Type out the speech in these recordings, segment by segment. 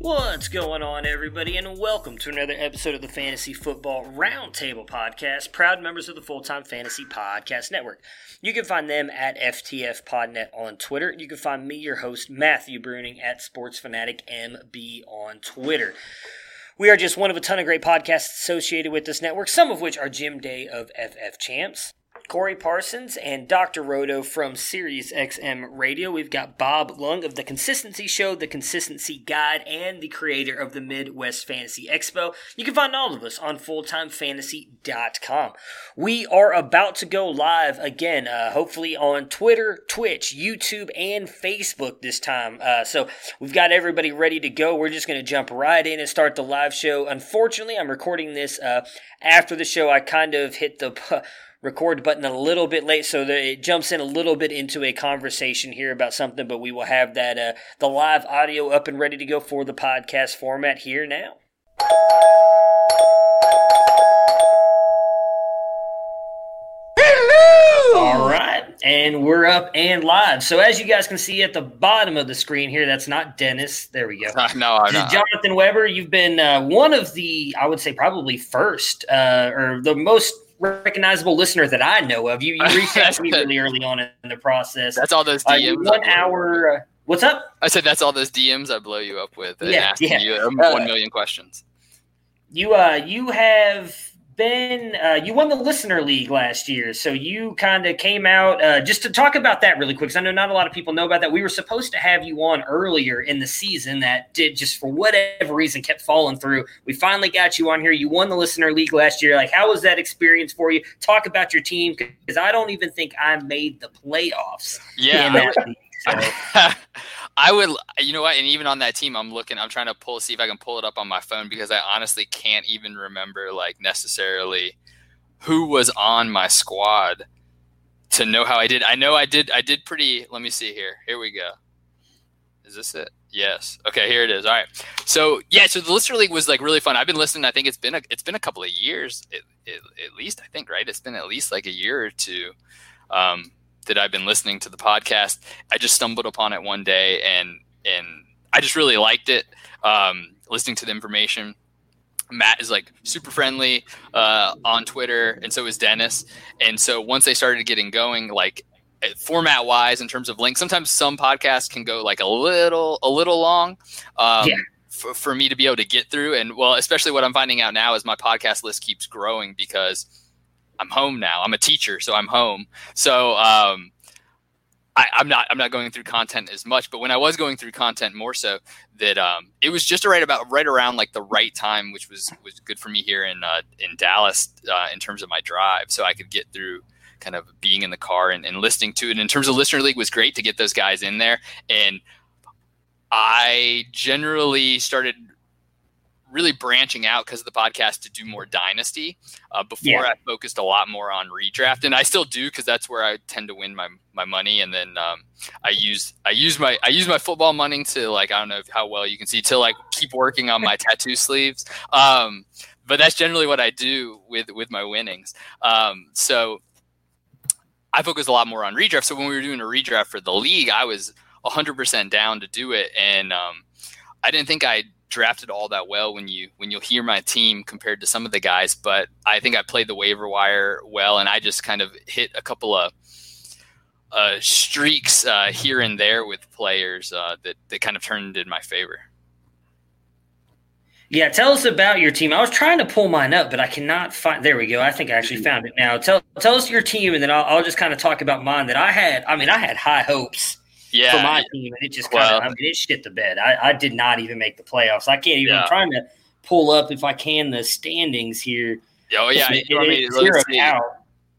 What's going on, everybody, and welcome to another episode of the Fantasy Football Roundtable Podcast, proud members of the Full Time Fantasy Podcast Network. You can find them at FTF Podnet on Twitter. You can find me, your host, Matthew Bruning, at Sports Fanatic MB on Twitter. We are just one of a ton of great podcasts associated with this network, some of which are Jim Day of FF Champs. Corey Parsons and Dr. Roto from Sirius XM Radio. We've got Bob Lung of The Consistency Show, The Consistency Guide, and the creator of the Midwest Fantasy Expo. You can find all of us on fulltimefantasy.com. We are about to go live again, uh, hopefully on Twitter, Twitch, YouTube, and Facebook this time. Uh, so we've got everybody ready to go. We're just going to jump right in and start the live show. Unfortunately, I'm recording this uh, after the show. I kind of hit the record button a little bit late, so that it jumps in a little bit into a conversation here about something. But we will have that uh, the live audio up and ready to go for the podcast format here now. All right, and we're up and live. So as you guys can see at the bottom of the screen here, that's not Dennis. There we go. No, I'm not. Jonathan Weber. You've been uh, one of the, I would say, probably first uh, or the most recognizable listener that I know of. You, you reached out to me really early on in the process. That's all those DMs. Uh, one hour. Uh, what's up? I said that's all those DMs I blow you up with. And Yeah, asking yeah. you um, Uh, one million questions. You uh, you have been uh, you won the listener league last year, so you kind of came out uh, just to talk about that really quick. Because I know not a lot of people know about that. We were supposed to have you on earlier in the season, that did just for whatever reason kept falling through. We finally got you on here. You won the listener league last year. Like, how was that experience for you? Talk about your team because I don't even think I made the playoffs. Yeah, in that league. So. I would, you know what? And even on that team, I'm looking, I'm trying to pull, see if I can pull it up on my phone because I honestly can't even remember, like, necessarily who was on my squad to know how I did. I know I did, I did pretty, let me see here. Here we go. Is this it? Yes. Okay, here it is. All right. So yeah, so the listener league was like really fun. I've been listening. I think it's been a, it's been a couple of years, at least. I think right. It's been at least like a year or two. Um, that I've been listening to the podcast. I just stumbled upon it one day and and I just really liked it. Um, listening to the information. Matt is like super friendly uh, on Twitter, and so is Dennis. And so once they started getting going, like format wise, in terms of links, sometimes some podcasts can go like a little a little long. Um, Yeah. For, for me to be able to get through, and well, especially what I'm finding out now is my podcast list keeps growing because I'm home now. I'm a teacher, so I'm home. So um, I, I'm not I'm not going through content as much. But when I was going through content more so, that um, it was just right about right around like the right time, which was was good for me here in uh, in Dallas uh, in terms of my drive, so I could get through kind of being in the car and, and listening to it. In terms of listener league, was great to get those guys in there, and I generally started really branching out because of the podcast to do more dynasty. Uh, before Yeah. I focused a lot more on redraft, and I still do because that's where I tend to win my, my money. And then um, I use I use my I use my football money to like I don't know how well you can see to like keep working on my tattoo sleeves. Um, but that's generally what I do with with my winnings. Um, so I focus a lot more on redraft. So when we were doing a redraft for the league, I was 100% down to do it, and um, I didn't think I'd drafted all that well when you when you'll hear my team compared to some of the guys, but I think I played the waiver wire well, and I just kind of hit a couple of uh, streaks uh, here and there with players uh, that that kind of turned in my favor. Yeah, tell us about your team. I was trying to pull mine up, but I cannot find. There we go. I think I actually found it now. Tell tell us your team, and then I'll, I'll just kind of talk about mine. That I had. I mean, I had high hopes yeah, for my team, and it just kind of. Well, I mean, it shit the bed. I, I did not even make the playoffs. I can't even. Yeah. I'm trying to pull up if I can the standings here. Oh yeah, it, it, zero out.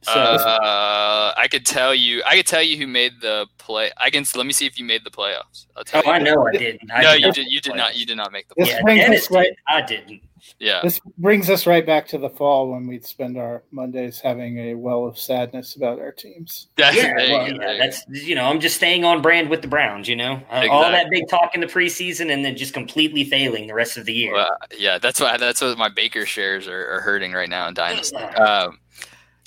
So, uh, I could tell you. I could tell you who made the play. I can let me see if you made the playoffs. I'll tell oh, you. I know I didn't. I no, did you did. You did not. You did not make the playoffs. Yeah, Dennis right, did. I didn't. Yeah. This brings us right back to the fall when we'd spend our Mondays having a well of sadness about our teams. yeah, well, yeah that's you know I'm just staying on brand with the Browns. You know, exactly. all that big talk in the preseason and then just completely failing the rest of the year. Well, yeah, that's why that's what my Baker shares are, are hurting right now in Dynasty. um,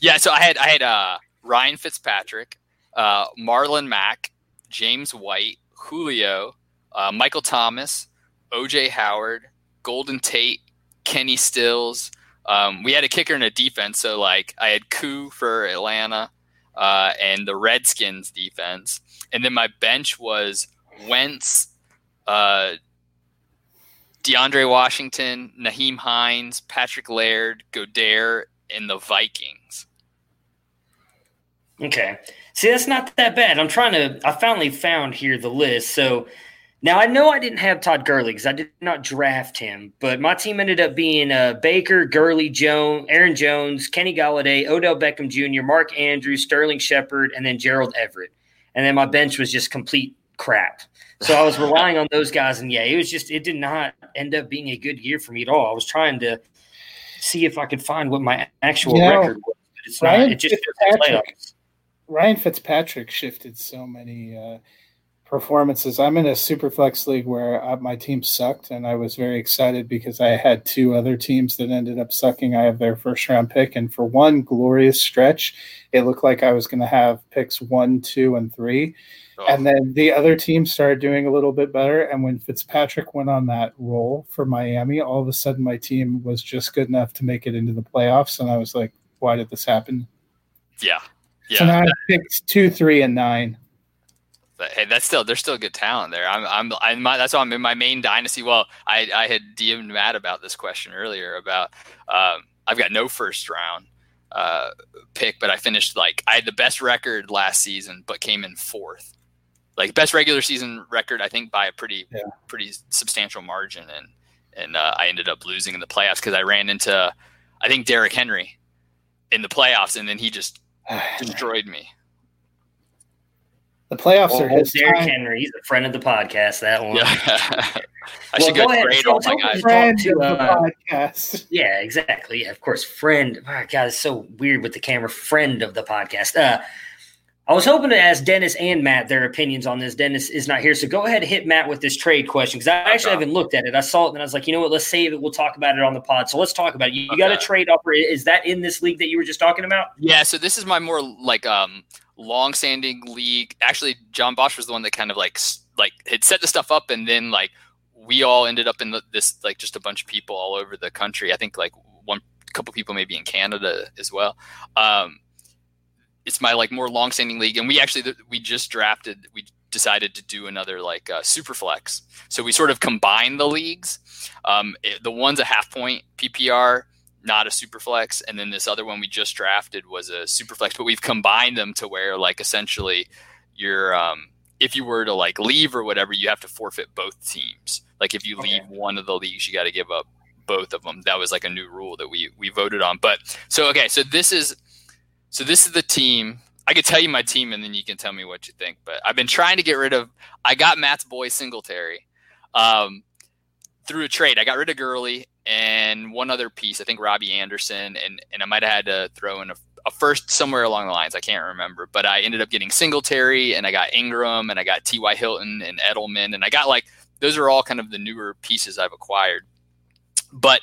yeah, so I had I had uh, Ryan Fitzpatrick, uh, Marlon Mack, James White, Julio, uh, Michael Thomas, OJ Howard, Golden Tate, Kenny Stills. Um, we had a kicker and a defense, so like I had Koo for Atlanta uh, and the Redskins defense, and then my bench was Wentz, uh, DeAndre Washington, Nyheim Hines, Patrick Laird, Goedert, and the Vikings. Okay. See, that's not that bad. I'm trying to. I finally found here the list. So now I know I didn't have Todd Gurley because I did not draft him, but my team ended up being uh, Baker, Gurley, Jones, Aaron Jones, Kenny Golladay, Odell Beckham Jr., Mark Andrews, Sterling Shepard, and then Gerald Everett. And then my bench was just complete crap. So I was relying on those guys, and yeah, it was just it did not end up being a good year for me at all. I was trying to see if I could find what my actual record was, but it's Ryan not. It just Fitzpatrick, Ryan Fitzpatrick shifted so many. Uh, performances. I'm in a super flex league where uh, my team sucked, and I was very excited because I had two other teams that ended up sucking. I have their first round pick, and for one glorious stretch, it looked like I was going to have picks one, two, and three. Oh. And then the other team started doing a little bit better. And when Fitzpatrick went on that roll for Miami, all of a sudden my team was just good enough to make it into the playoffs. And I was like, why did this happen? Yeah. Yeah. So now I picked two, three, and nine. But hey, that's still there's still good talent there. I'm I'm, I'm my, that's why I'm in my main dynasty. Well, I I had DM'd Matt about this question earlier about um, I've got no first round uh, pick, but I finished like I had the best record last season, but came in fourth. Like best regular season record, I think by a pretty yeah. pretty substantial margin, and and uh, I ended up losing in the playoffs because I ran into I think Derrick Henry in the playoffs, and then he just destroyed me. The playoffs well, are his Derrick time. Henry. He's a friend of the podcast. That one. Yeah. I well, should go, go ahead. all my guys. Friend to, of uh, the podcast. Yeah, exactly. Yeah, of course. Friend. Oh, God, it's so weird with the camera. Friend of the podcast. Uh, I was hoping to ask Dennis and Matt their opinions on this. Dennis is not here, so go ahead and hit Matt with this trade question because I actually okay. haven't looked at it. I saw it and I was like, you know what? Let's save it. We'll talk about it on the pod. So let's talk about it. You, okay. got a trade offer. Is that in this league that you were just talking about? Yeah. So this is my more like um long-standing league. Actually, John Bosch was the one that kind of like like had set the stuff up, and then like we all ended up in this like just a bunch of people all over the country. I think like one couple people maybe in Canada as well. Um, it's my like more long-standing league, and we actually we just drafted. We decided to do another like uh, super flex. So we sort of combined the leagues. Um, it, the one's a half point PPR not a super flex, and then this other one we just drafted was a super flex, but we've combined them to where like essentially you're um, if you were to like leave or whatever, you have to forfeit both teams. Like if you okay. leave one of the leagues, you got to give up both of them. That was like a new rule that we we voted on. But so okay, so this is so this is the team. I could tell you my team, and then you can tell me what you think. But I've been trying to get rid of. I got Matt's boy Singletary um, through a trade. I got rid of Gurley, and one other piece. I think Robbie Anderson, and and I might have had to throw in a, a, first somewhere along the lines. I can't remember, but I ended up getting Singletary, and I got Ingram, and I got T.Y. Hilton and Edelman, and I got like those are all kind of the newer pieces I've acquired. But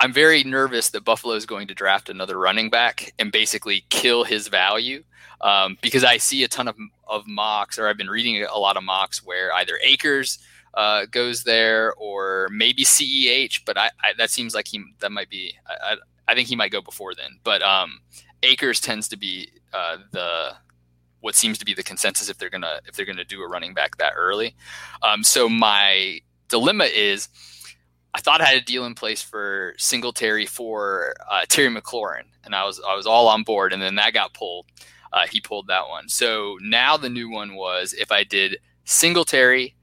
I'm very nervous that Buffalo is going to draft another running back and basically kill his value. Um, because I see a ton of, of mocks, or I've been reading a lot of mocks where either Akers uh, goes there, or maybe CEH. But I, I, that seems like he that might be. I, I, think he might go before then. But um, Akers tends to be uh, the what seems to be the consensus if they're gonna if they're gonna do a running back that early. Um, so my dilemma is. I thought I had a deal in place for Singletary for uh, Terry McLaurin, and I was I was all on board, and then that got pulled. Uh, he pulled that one. So now the new one was if I did Singletary,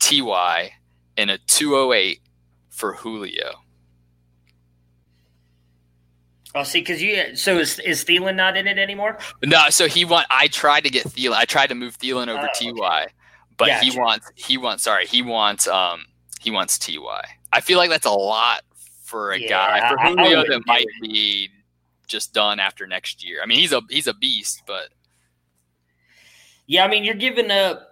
Ty, and a 208 for Julio. Oh, see, because you so is is Thielen not in it anymore? No, so he want. I tried to get Thielen. I tried to move Thielen over oh, Ty, but gotcha. he wants he wants. Sorry, he wants um he wants Ty. I feel like that's a lot for a yeah, guy for Julio that might be just done after next year. I mean, he's a he's a beast, but yeah, I mean, you're giving up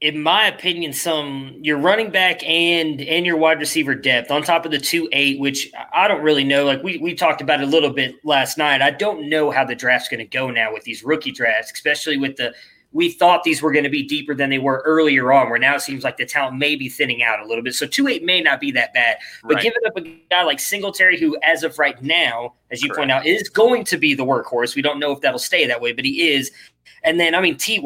in my opinion, some your running back and and your wide receiver depth on top of the two eight, which I don't really know. Like we we talked about a little bit last night. I don't know how the draft's going to go now with these rookie drafts, especially with the we thought these were going to be deeper than they were earlier on, where now it seems like the talent may be thinning out a little bit. So two eight may not be that bad, but right. giving up a guy like Singletary, who as of right now, as you Correct. point out, is going to be the workhorse. We don't know if that'll stay that way, but he is. And then, I mean, Ty,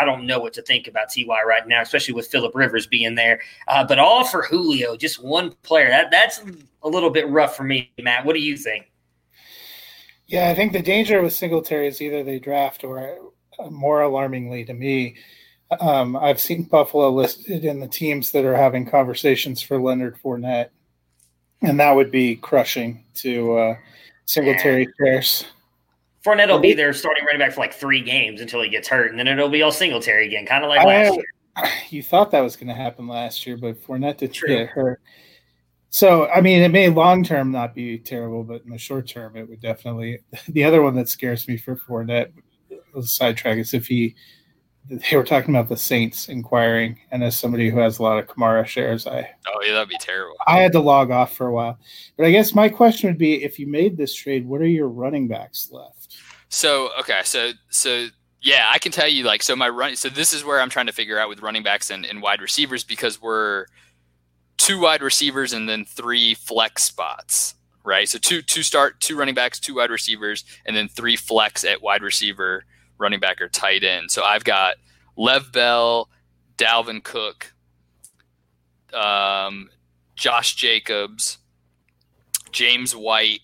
I don't know what to think about Ty right now, especially with Philip Rivers being there. Uh, but all for Julio, just one player. That that's a little bit rough for me, Matt. What do you think? Yeah, I think the danger with Singletary is either they draft or, uh, more alarmingly to me, um, I've seen Buffalo listed in the teams that are having conversations for Leonard Fournette, and that would be crushing to uh, Singletary yeah. Fournette will be there starting running back for like three games until he gets hurt, and then it'll be all Singletary again, kind of like last year. You thought that was going to happen last year, but Fournette did True. get hurt. So, I mean, it may long term not be terrible, but in the short term, it would definitely. The other one that scares me for Fournette, was sidetrack, is if he. They were talking about the Saints inquiring, and as somebody who has a lot of Kamara shares, I oh yeah, that'd be terrible. I had to log off for a while, but I guess my question would be: if you made this trade, what are your running backs left? So okay, so so yeah, I can tell you like so my run. So this is where I'm trying to figure out with running backs and, and wide receivers because we're two wide receivers and then three flex spots, right? So two two start two running backs, two wide receivers, and then three flex at wide receiver, running back or tight end. So I've got Lev Bell, Dalvin Cook, um, Josh Jacobs, James White,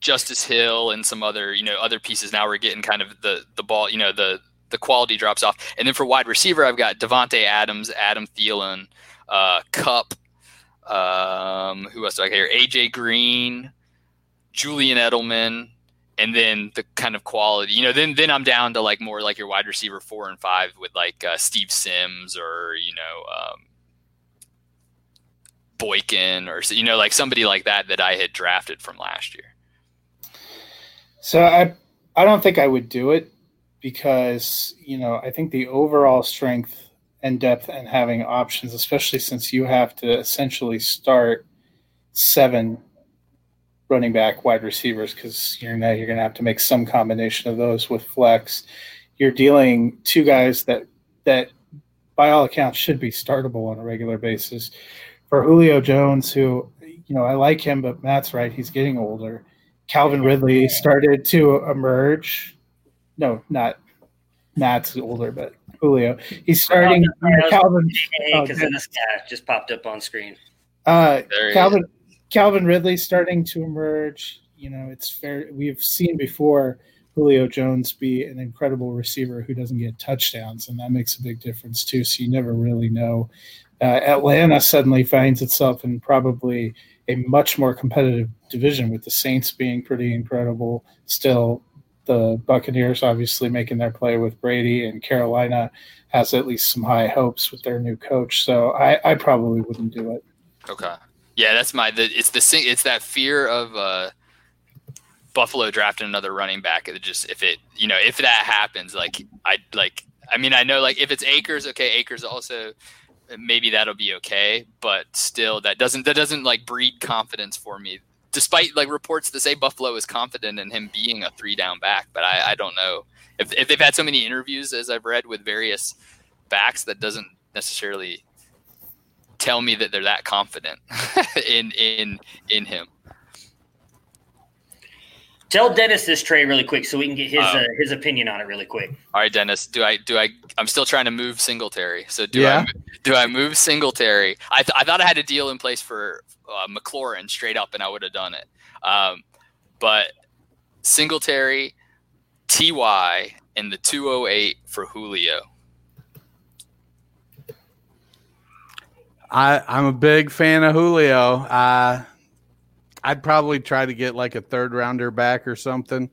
Justice Hill and some other, you know, other pieces. Now we're getting kind of the the ball, you know, the the quality drops off. And then for wide receiver, I've got Davante Adams, Adam Thielen, uh, Kupp. Um, who else do I hear? AJ Green, Julian Edelman, and then the kind of quality. You know, then then I'm down to like more like your wide receiver four and five with like uh, Steve Sims or you know. Um, Boykin or you know like somebody like that that I had drafted from last year. So I I don't think I would do it because you know I think the overall strength and depth and having options, especially since you have to essentially start seven running back wide receivers because you're now you're going to have to make some combination of those with flex. You're dealing two guys that that by all accounts should be startable on a regular basis. For Julio Jones, who you know I like him, but Matt's right, he's getting older Calvin Ridley started to emerge. No, not Matt's older, but Julio. He's starting. Oh, Calvin because oh, this guy just popped up on screen. Uh, Calvin. Calvin Ridley starting to emerge. You know, it's fair. We've seen before Julio Jones be an incredible receiver who doesn't get touchdowns, and that makes a big difference too. So you never really know. Uh, Atlanta suddenly finds itself in probably a much more competitive division with the Saints being pretty incredible. Still, the Buccaneers obviously making their play with Brady, and Carolina has at least some high hopes with their new coach. So I, I probably wouldn't do it. Okay. Yeah, that's my. The, it's the it's that fear of uh, Buffalo drafting another running back. It just if it you know if that happens, like I like. I mean, I know like if it's Akers, okay, Akers also maybe that'll be okay. But still, that doesn't that doesn't like breed confidence for me. Despite like reports that say Buffalo is confident in him being a three down back, but I, I don't know if, if they've had so many interviews as I've read with various backs, that doesn't necessarily tell me that they're that confident in in in him. Tell Dennis this trade really quick so we can get his Oh. uh, his opinion on it really quick. All right, Dennis. Do I do I? I'm still trying to move Singletary. So do Yeah. I do I move Singletary? I, th- I thought I had a deal in place for uh, McLaurin straight up, and I would have done it. Um, but Singletary, Ty, and the 208 for Julio. I, I'm a big fan of Julio. Uh, I'd probably try to get like a third rounder back or something.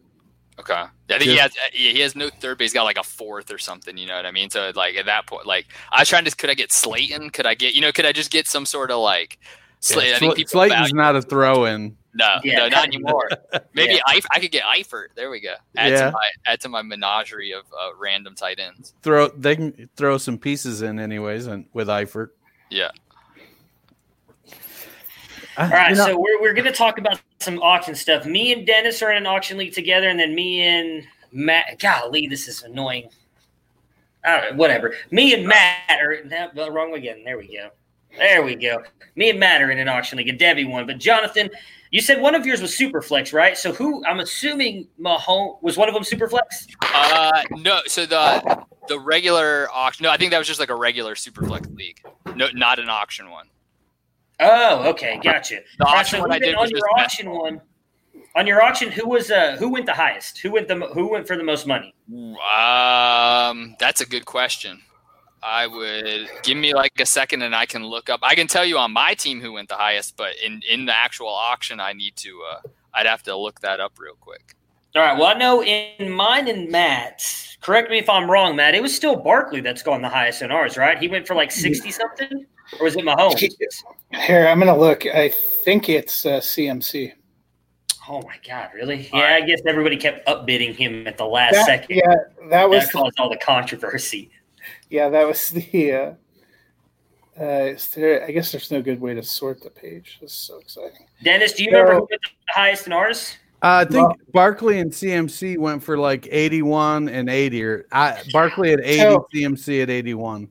Okay. I think he has he has no third, but he's got like a fourth or something. You know what I mean? So like at that point, like I was trying to, could I get Slayton? Could I get you know? Could I just get some sort of like? Slay, I think people Slayton's value- not a throw in. No, Yeah. no, not anymore. Maybe Yeah. Eif- I could get Eifert. There we go. Add Yeah. to my add to my menagerie of uh, random tight ends. Throw they can throw some pieces in anyways, and with Eifert. Yeah. Uh, All right, you so we're, we're going to talk about some auction stuff. Me and Dennis are in an auction league together, and then me and Matt. Golly, this is annoying. All right, whatever. Me and Matt are no, wrong again. There we go. There we go. Me and Matt are in an auction league, a devy one. But Jonathan, you said one of yours was Superflex, right? So who? I'm assuming Mahomes was one of them Superflex. Uh, no. So the the regular auction. No, I think that was just like a regular Superflex league. No, not an auction one. Oh, okay, gotcha. The All right, auction so one I did did on your just auction one. On your auction, who was uh who went the highest? Who went the who went for the most money? Um, that's a good question. I would give me like a second and I can look up. I can tell you on my team who went the highest, but in in the actual auction, I need to. Uh, I'd have to look that up real quick. All right. Well, I know in mine and Matt's. Correct me if I'm wrong, Matt. It was still Barkley that's gone the highest in ours, right? He went for like sixty something, or was it Mahomes? Here, I'm gonna look. I think it's uh, CMC. Oh my God, really? Yeah, I guess everybody kept upbidding him at the last That- second. yeah, that was That caused all the controversy. yeah, that was the. Uh, uh, is there, I guess there's no good way to sort the page. This is so exciting. Dennis, do you remember who went the highest in ours? Uh, I think Well- Barkley and CMC went for like 81 and 80. Or I, Barkley at 80, So- CMC at 81.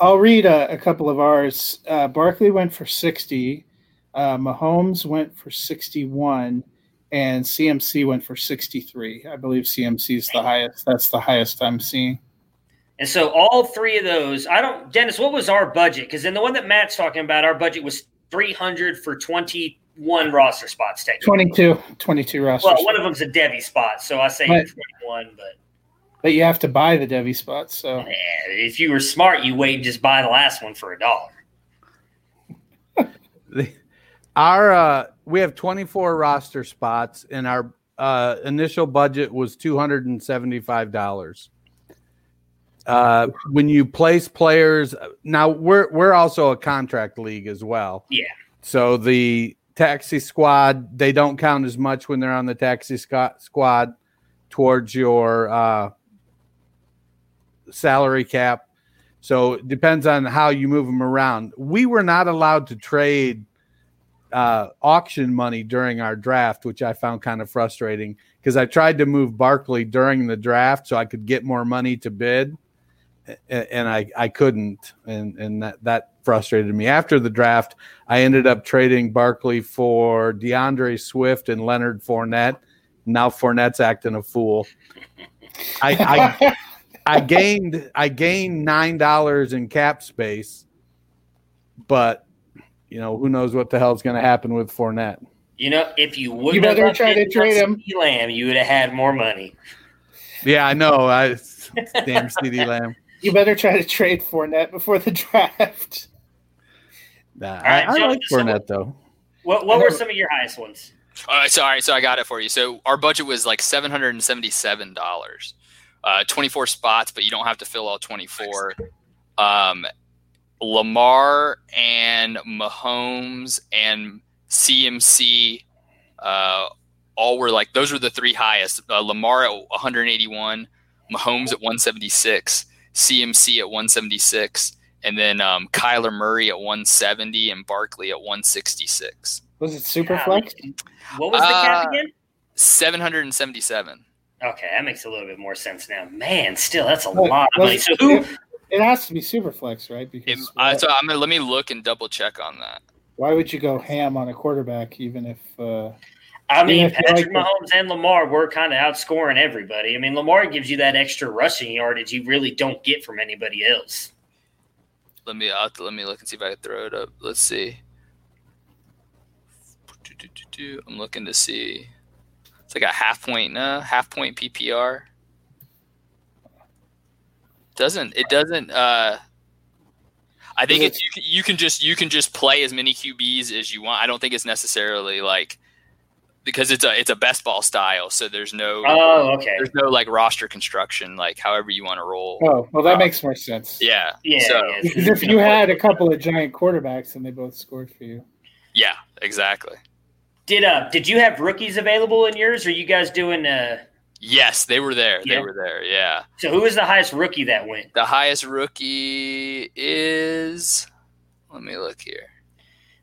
I'll read a, a couple of ours. Uh, Barkley went for 60. Uh, Mahomes went for 61. And CMC went for 63. I believe CMC is the highest. That's the highest I'm seeing. And so all three of those, I don't, Dennis, what was our budget? Because in the one that Matt's talking about, our budget was 300 for 21 roster spots technically. 22, 22 rosters. Well, one of them's a devy spot, so I say Right. 21. But but you have to buy the devy spots. So eh, if you were smart, you wait and just buy the last one for a dollar. Our uh, we have 24 roster spots, and our uh, initial budget was $275. Uh, when you place players, now we're we're also a contract league as well. Yeah. So the taxi squad they don't count as much when they're on the taxi squad towards your uh, salary cap. So it depends on how you move them around. We were not allowed to trade uh, auction money during our draft, which I found kind of frustrating because I tried to move Barkley during the draft so I could get more money to bid, and I, I couldn't, and and that that frustrated me. After the draft, I ended up trading Barkley for DeAndre Swift and Leonard Fournette. Now Fournette's acting a fool. I, I I gained I gained nine dollars in cap space, but you know who knows what the hell's going to happen with Fournette. You know, if you wouldn't You better try to trade him. CeeDee Lamb, you would have had more money. Yeah, I know. I damn CeeDee Lamb. you better try to trade Fournette before the draft. Nah, right, I, I like so- Fournette though. What, what were some of your highest ones? All right, so, all right, so I got it for you. So our budget was like seven hundred and seventy-seven dollars, uh, twenty-four spots, but you don't have to fill all twenty-four. Um, Lamar and Mahomes and CMC, uh, all were like those were the three highest. Uh, Lamar at one hundred eighty-one, Mahomes at one seventy-six, CMC at one seventy-six, and then um, Kyler Murray at one seventy and Barkley at one sixty-six. Was it Superflex? What was the cap Uh, again? 777. Okay, that makes a little bit more sense now. Man, still, that's a What- lot of money. it- So who It has to be super flex, right? Because It, uh, so I'm gonna let me look and double check on that. why would you go ham on a quarterback even if uh, I mean, if Patrick like Mahomes and Lamar were kind of outscoring everybody. I mean, Lamar gives you that extra rushing yardage you really don't get from anybody else. Let me uh, let me look and see if I can throw it up. Let's see. I'm looking to see. It's like a half point, no, half point PPR. Doesn't it doesn't? uh I think Is it's you can, you can just you can just play as many QBs as you want. I don't think it's necessarily like because it's a it's a best ball style, so there's no Oh, okay. there's no like roster construction like however you want to roll. oh well that Uh, makes more sense. Yeah, Yeah, So- yeah. Because if you had a couple of giant quarterbacks and they both scored for you. yeah, exactly. Did uh did you have rookies available in yours? Or are you guys doing uh? Yes, they were there. They were there. Yeah. So who was the highest rookie that went? The highest rookie is. Let me look here.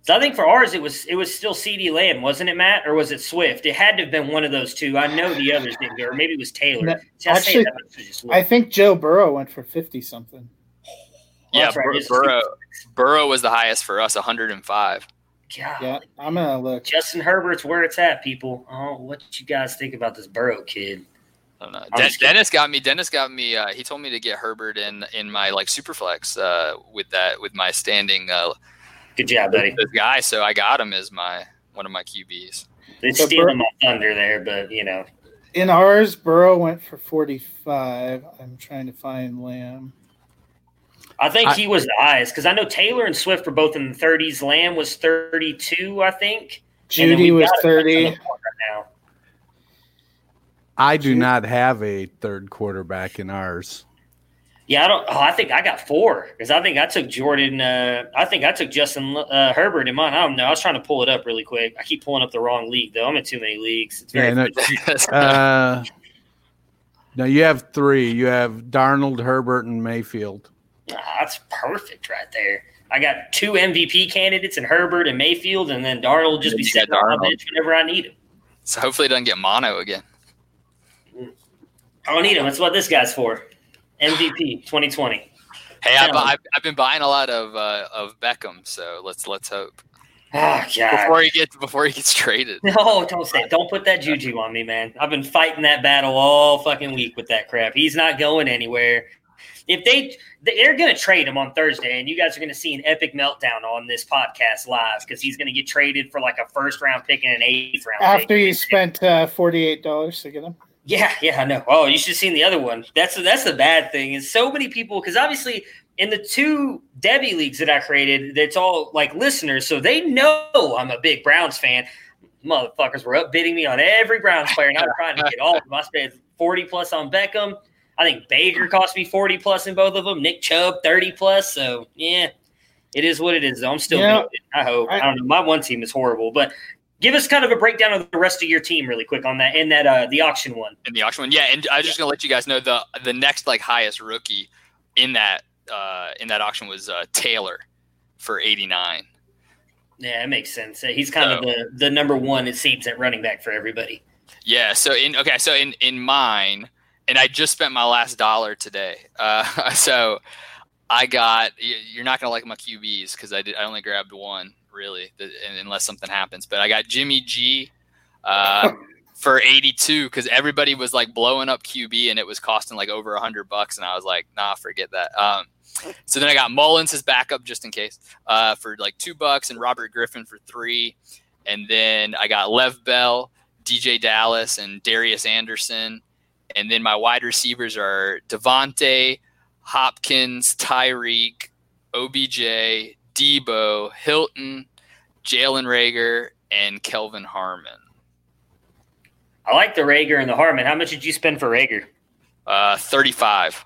So I think for ours it was it was still CeeDee Lamb, wasn't it, Matt, or was it Swift? It had to have been one of those two. I know the others didn't go, or maybe it was Taylor. No, I actually, that, but it's just I think Joe Burrow went for fifty something. yeah, that's right, Bur- Burrow. Burrow was the highest for us, 105. God, Yeah, I'm gonna look. Justin Herbert's where it's at, people. Oh, what you guys think about this Burrow kid? I don't know. I'm Den- just kidding. Dennis got me. Dennis got me. Uh, he told me to get Herbert in in my like superflex uh, with that with my standing uh, Good job, buddy. this guy. So I got him as my one of my QBs. It's So stealing Bur- my thunder there, but you know, In ours, Burrow went for forty-five. I'm trying to find Lamb. I think I- he was the highest because I know Taylor and Swift were both in the 30s. Lamb was 32, I think. Judy was thirty. right now. I do not have a third quarterback in ours. Yeah, I don't. Oh, I think I got four because I think I took Jordan. Uh, I think I took Justin uh, Herbert in mine. I don't know. I was trying to pull it up really quick. I keep pulling up the wrong league though. I'm in too many leagues. It's very Yeah, no, uh, no, you have three. You have Darnold, Herbert, and Mayfield. That's perfect right there. I got two MVP candidates in Herbert and Mayfield, and then Darnold will just be sitting on my bench whenever I need him. so hopefully it doesn't get mono again. I don't need him. That's what this guy's for. MVP 2020. Hey, I've, I've, I've been buying a lot of uh, of Beckham, so let's let's hope Oh God. before he gets before he gets traded. No, don't say. Don't put that juju on me, man. I've been fighting that battle all fucking week with that crap. He's not going anywhere. If they they're going to trade him on Thursday, and you guys are going to see an epic meltdown on this podcast live because he's going to get traded for like a first round pick and an eighth round After pick. you spent uh, forty-eight dollars to get him. Yeah, yeah, I know. Oh, you should have seen the other one. That's that's the bad thing is so many people because obviously in the two devy leagues that I created, it's all like listeners, so they know I'm a big Browns fan. Motherfuckers were up upbidding me on every Browns player, and I'm trying to get all of them. I spent forty plus on Beckham. I think Baker cost me forty plus in both of them. Nick Chubb thirty plus. So yeah, it is what it is. Though I'm still. Yeah. I hope. I, I- don't know. My one team is horrible, but give us kind of a breakdown of the rest of your team really quick on that in that uh the auction one. in the auction one. Yeah, and I was just gonna let you guys know the the next like highest rookie in that uh, in that auction was uh, Taylor for eighty nine. Yeah, it makes sense. He's kind of the, the number one, it seems, at running back for everybody. Yeah. So in okay, so in in mine, and I just spent my last dollar today. Uh, so I got. You're not gonna like my QBs because I did. I only grabbed one really, unless something happens. But I got Jimmy G. Uh, for 82 because everybody was like blowing up QB and it was costing like over a hundred bucks and I was like nah forget that um so then I got Mullens as backup just in case uh for like two bucks and Robert Griffin for three and then I got Lev Bell DeeJay Dallas and Darius Anderson and then my wide receivers are Davante Hopkins Tyreek OBJ Deebo Hilton Jalen Reagor and Kelvin Harmon I like the Reagor and the Harmon. How much did you spend for Reagor? uh 35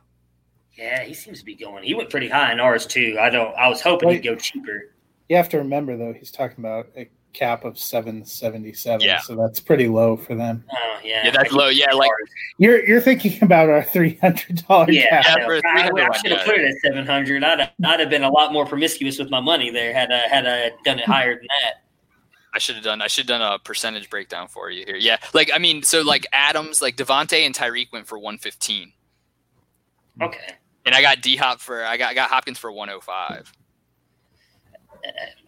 Yeah, he seems to be going. He went pretty high in ours too. I don't. I was hoping he'd go cheaper. You have to remember though, he's talking about a cap of seven seventy-seven. Yeah. So that's pretty low for them. Oh yeah, Yeah, that's low. Yeah, like You're you're thinking about our three hundred dollar yeah. cap. I, Yeah, know. for a I, 300 I should have yeah. put it at seven hundred. I'd I'd have been a lot more promiscuous with my money there had I had I done it hmm. higher than that. I should have done. I should have done a percentage breakdown for you here. Yeah, like I mean, so like Adams, like Davante and Tyreek went for one fifteen. Okay. and I got D Hop for I got I got Hopkins for 105.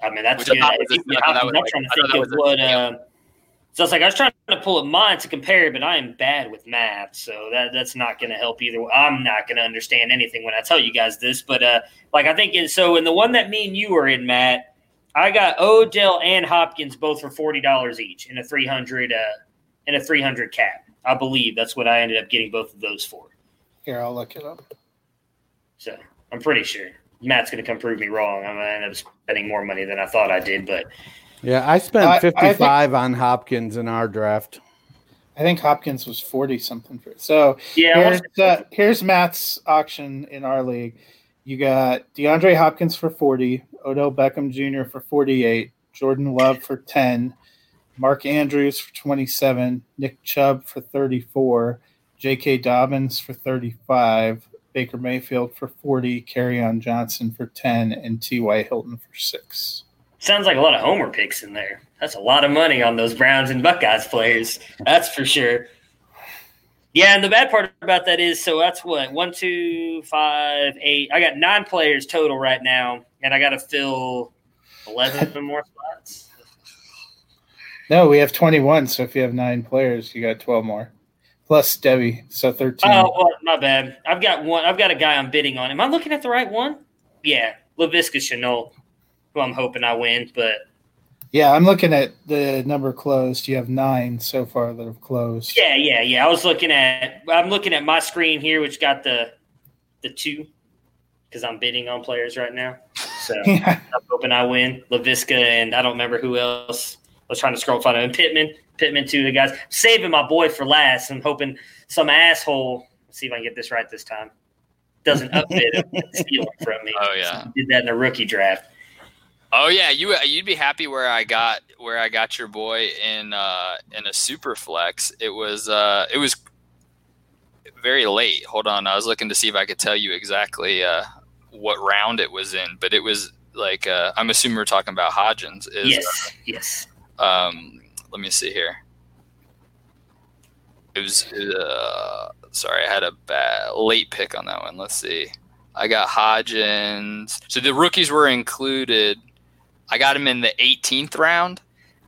I mean, that's Which I, I, I, I'm was not like- trying to think of was a what. steal. Uh, so it's like I was trying to pull up mine to compare, but I am bad with math, so that that's not going to help either. I'm not going to understand anything when I tell you guys this, but uh, like I think in, so. In the one that me and you were in, Matt, I got Odell and Hopkins both for forty dollars each in a three hundred uh, in a three hundred cap. I believe that's what I ended up getting both of those for. Here, I'll look it up. So I'm pretty sure Matt's going to come prove me wrong. I'm going to end up spending more money than I thought I did, but Yeah, I spent I- I think- 55 on Hopkins in our draft. I think Hopkins was forty something for so. yeah, here's, want- uh, here's Matt's auction in our league. You got DeAndre Hopkins for 40, Odell Beckham Jr. for 48, Jordan Love for 10, Mark Andrews for 27, Nick Chubb for 34, J.K. Dobbins for 35, Baker Mayfield for 40, Kerryon Johnson for 10, and T.Y. Hilton for 6. sounds like a lot of homer picks in there. That's a lot of money on those Browns and Buckeyes players. That's for sure. Yeah, and the bad part about that is so that's what one, two, five, eight. I got nine players total right now, and I got to fill eleven more spots. No, we have 21, so if you have nine players, you got 12 more. Plus devy, so 13. Oh, well, my bad. I've got one. I've got a guy I'm bidding on. Am I looking at the right one? Yeah, Laviska Shenault, who I'm hoping I win, but Yeah, I'm looking at the number closed. You have nine so far that have closed. Yeah, yeah, yeah. I was looking at I'm looking at my screen here, which got the the two because I'm bidding on players right now. So Yeah. I'm hoping I win. Laviska and I don't remember who else. I was trying to scroll find him. Pittman, Pittman, two of the guys. saving my boy for last. I'm hoping some asshole. Let's see if I can get this right this time. Doesn't upbid him, steal him from me. Oh, yeah. did that in the rookie draft. Oh yeah, you you'd be happy where I got where I got your boy in uh, in a super flex. It was uh, it was very late. Hold on, I was looking to see if I could tell you exactly uh, what round it was in, but it was like uh, I'm assuming we're talking about Hodgins. Is Yes, yes. Um, let me see here. It was uh, sorry, I had a bad late pick on that one. Let's see. I got Hodgins. So the rookies were included. I got him in the 18th round.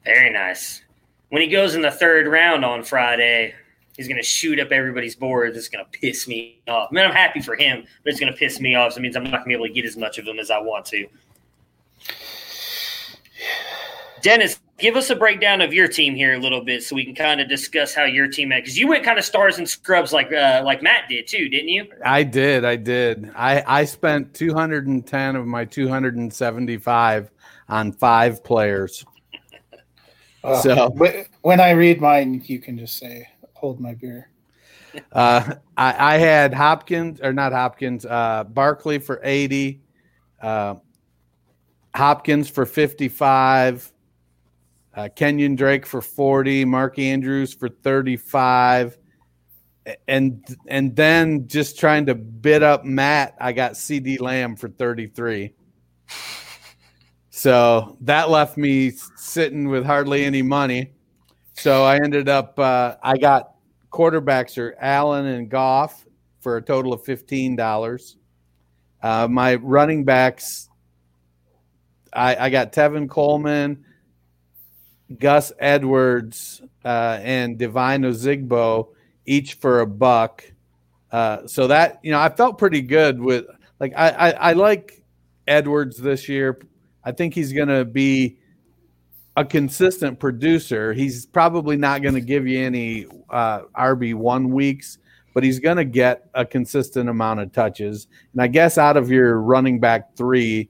Very nice. When he goes in the third round on Friday, he's going to shoot up everybody's board. It's going to piss me off. I mean, I'm happy for him, but it's going to piss me off. So it means I'm not going to be able to get as much of him as I want to. Dennis, give us a breakdown of your team here a little bit, so we can kind of discuss how your team because you went kind of stars and scrubs like uh, like Matt did too, didn't you? I did. I did. I, I spent 210 of my 275 on five players. Uh, So- when I read mine, you can just say, "Hold my beer." Uh, I, I had Hopkins or not Hopkins, uh, Barkley for 80, uh, Hopkins for 55, uh, Kenyon Drake for 40, Mark Andrews for 35. And and then just trying to bid up Matt, I got CeeDee Lamb for 33. So that left me sitting with hardly any money. So I ended up uh, I got quarterbacks are Allen and Goff for a total of fifteen dollars. Uh, my running backs, I, I got Tevin Coleman, Gus Edwards, uh, and Devine Ozigbo, each for a buck. Uh, so that you know, I felt pretty good with like I, I, I like Edwards this year. I think he's going to be a consistent producer. He's probably not going to give you any uh, RB one weeks, but he's going to get a consistent amount of touches. And I guess out of your running back three,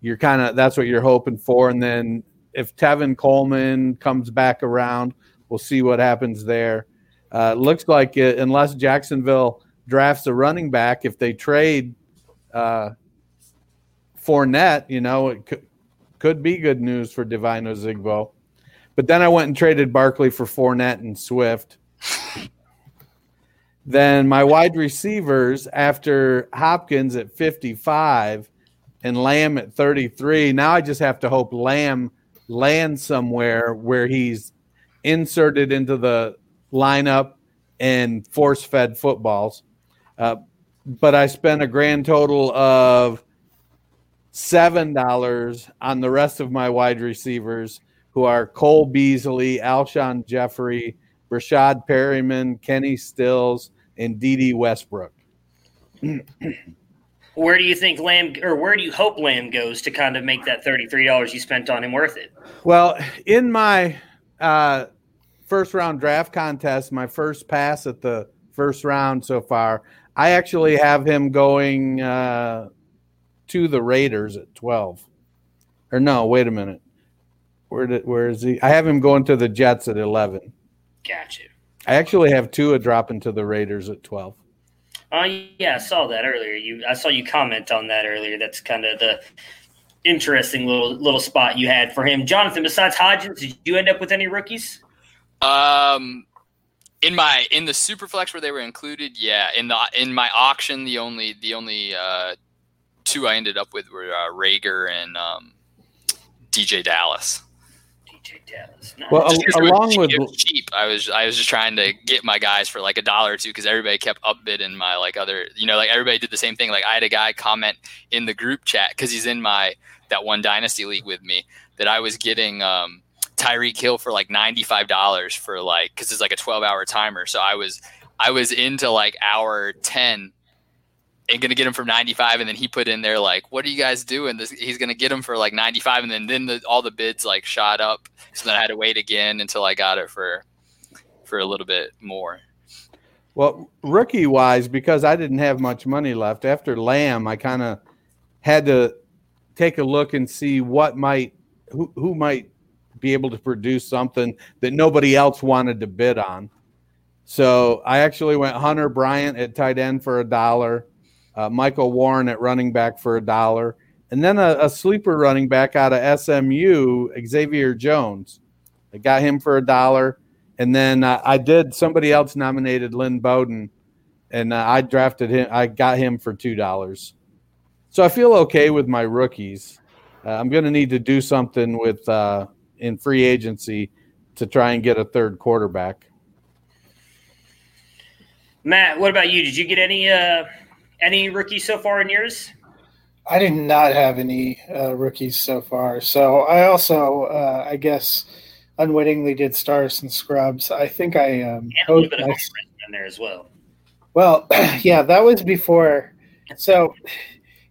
you're kind of that's what you're hoping for. And then if Tevin Coleman comes back around, we'll see what happens there. Uh, looks like it, unless Jacksonville drafts a running back, if they trade uh, Fournette, you know, it could, could be good news for Devine Ozigbo. But then I went and traded Barkley for Fournette and Swift. then my wide receivers after Hopkins at 55 and Lamb at 33. Now I just have to hope Lamb lands somewhere where he's inserted into the lineup and force fed footballs. Uh, but I spent a grand total of seven dollars on the rest of my wide receivers, who are Cole Beasley, Alshon Jeffery, Breshad Perriman, Kenny Stills, and Dede Westbrook. where do you think Lamb, or where do you hope Lamb goes to kind of make that thirty-three dollars you spent on him worth it? Well, in my uh, first round draft contest, my first pass at the first round so far, I actually have him going uh, to the Raiders at twelve. Or no, wait a minute. Where did where is he? I have him going to the Jets at eleven. Gotcha. I actually have Tua dropping to the Raiders at twelve. Uh, yeah, I saw that earlier. You, I saw you comment on that earlier. That's kind of the interesting little little spot you had for him, Jonathan. Besides Hodgins, did you end up with any rookies? Um, in my in the superflex where they were included, yeah. In the in my auction, the only the only uh, two I ended up with were uh, Reagor and um, DeeJay Dallas. DeeJay Dallas. Nice. Well, Just 'cause al- along with cheap, I was I was just trying to get my guys for like a dollar or two because everybody kept upbidding my like other you know like everybody did the same thing. Like I had a guy comment in the group chat because he's in my that one dynasty league with me that I was getting um, Tyreek Hill for like ninety five dollars for like because it's like a twelve hour timer. So I was I was into like hour ten and gonna get him for 95 and then he put in there like what are you guys doing? This he's gonna get him for like 95 and then then the, all the bids like shot up. So then i had to wait again until i got it for for a little bit more. Well, rookie wise, because I didn't have much money left after Lamb, I kind of had to take a look and see what might who who might be able to produce something that nobody else wanted to bid on. So I actually went Hunter Bryant at tight end for a dollar, uh, Michael Warren at running back for a dollar, and then a, a sleeper running back out of SMU, Xavier Jones. I got him for a dollar. And then uh, I did. Somebody else nominated Lynn Bowden, and uh, I drafted him. I got him for two dollars. So I feel okay with my rookies. Uh, I'm going to need to do something with uh, in free agency to try and get a third quarterback. Matt, what about you? Did you get any uh, any rookies so far in yours? I did not have any uh, rookies so far. So I also, uh, I guess, unwittingly did stars and scrubs. I think I um, And a little bit of my- in there as well. Well, yeah, that was before. So,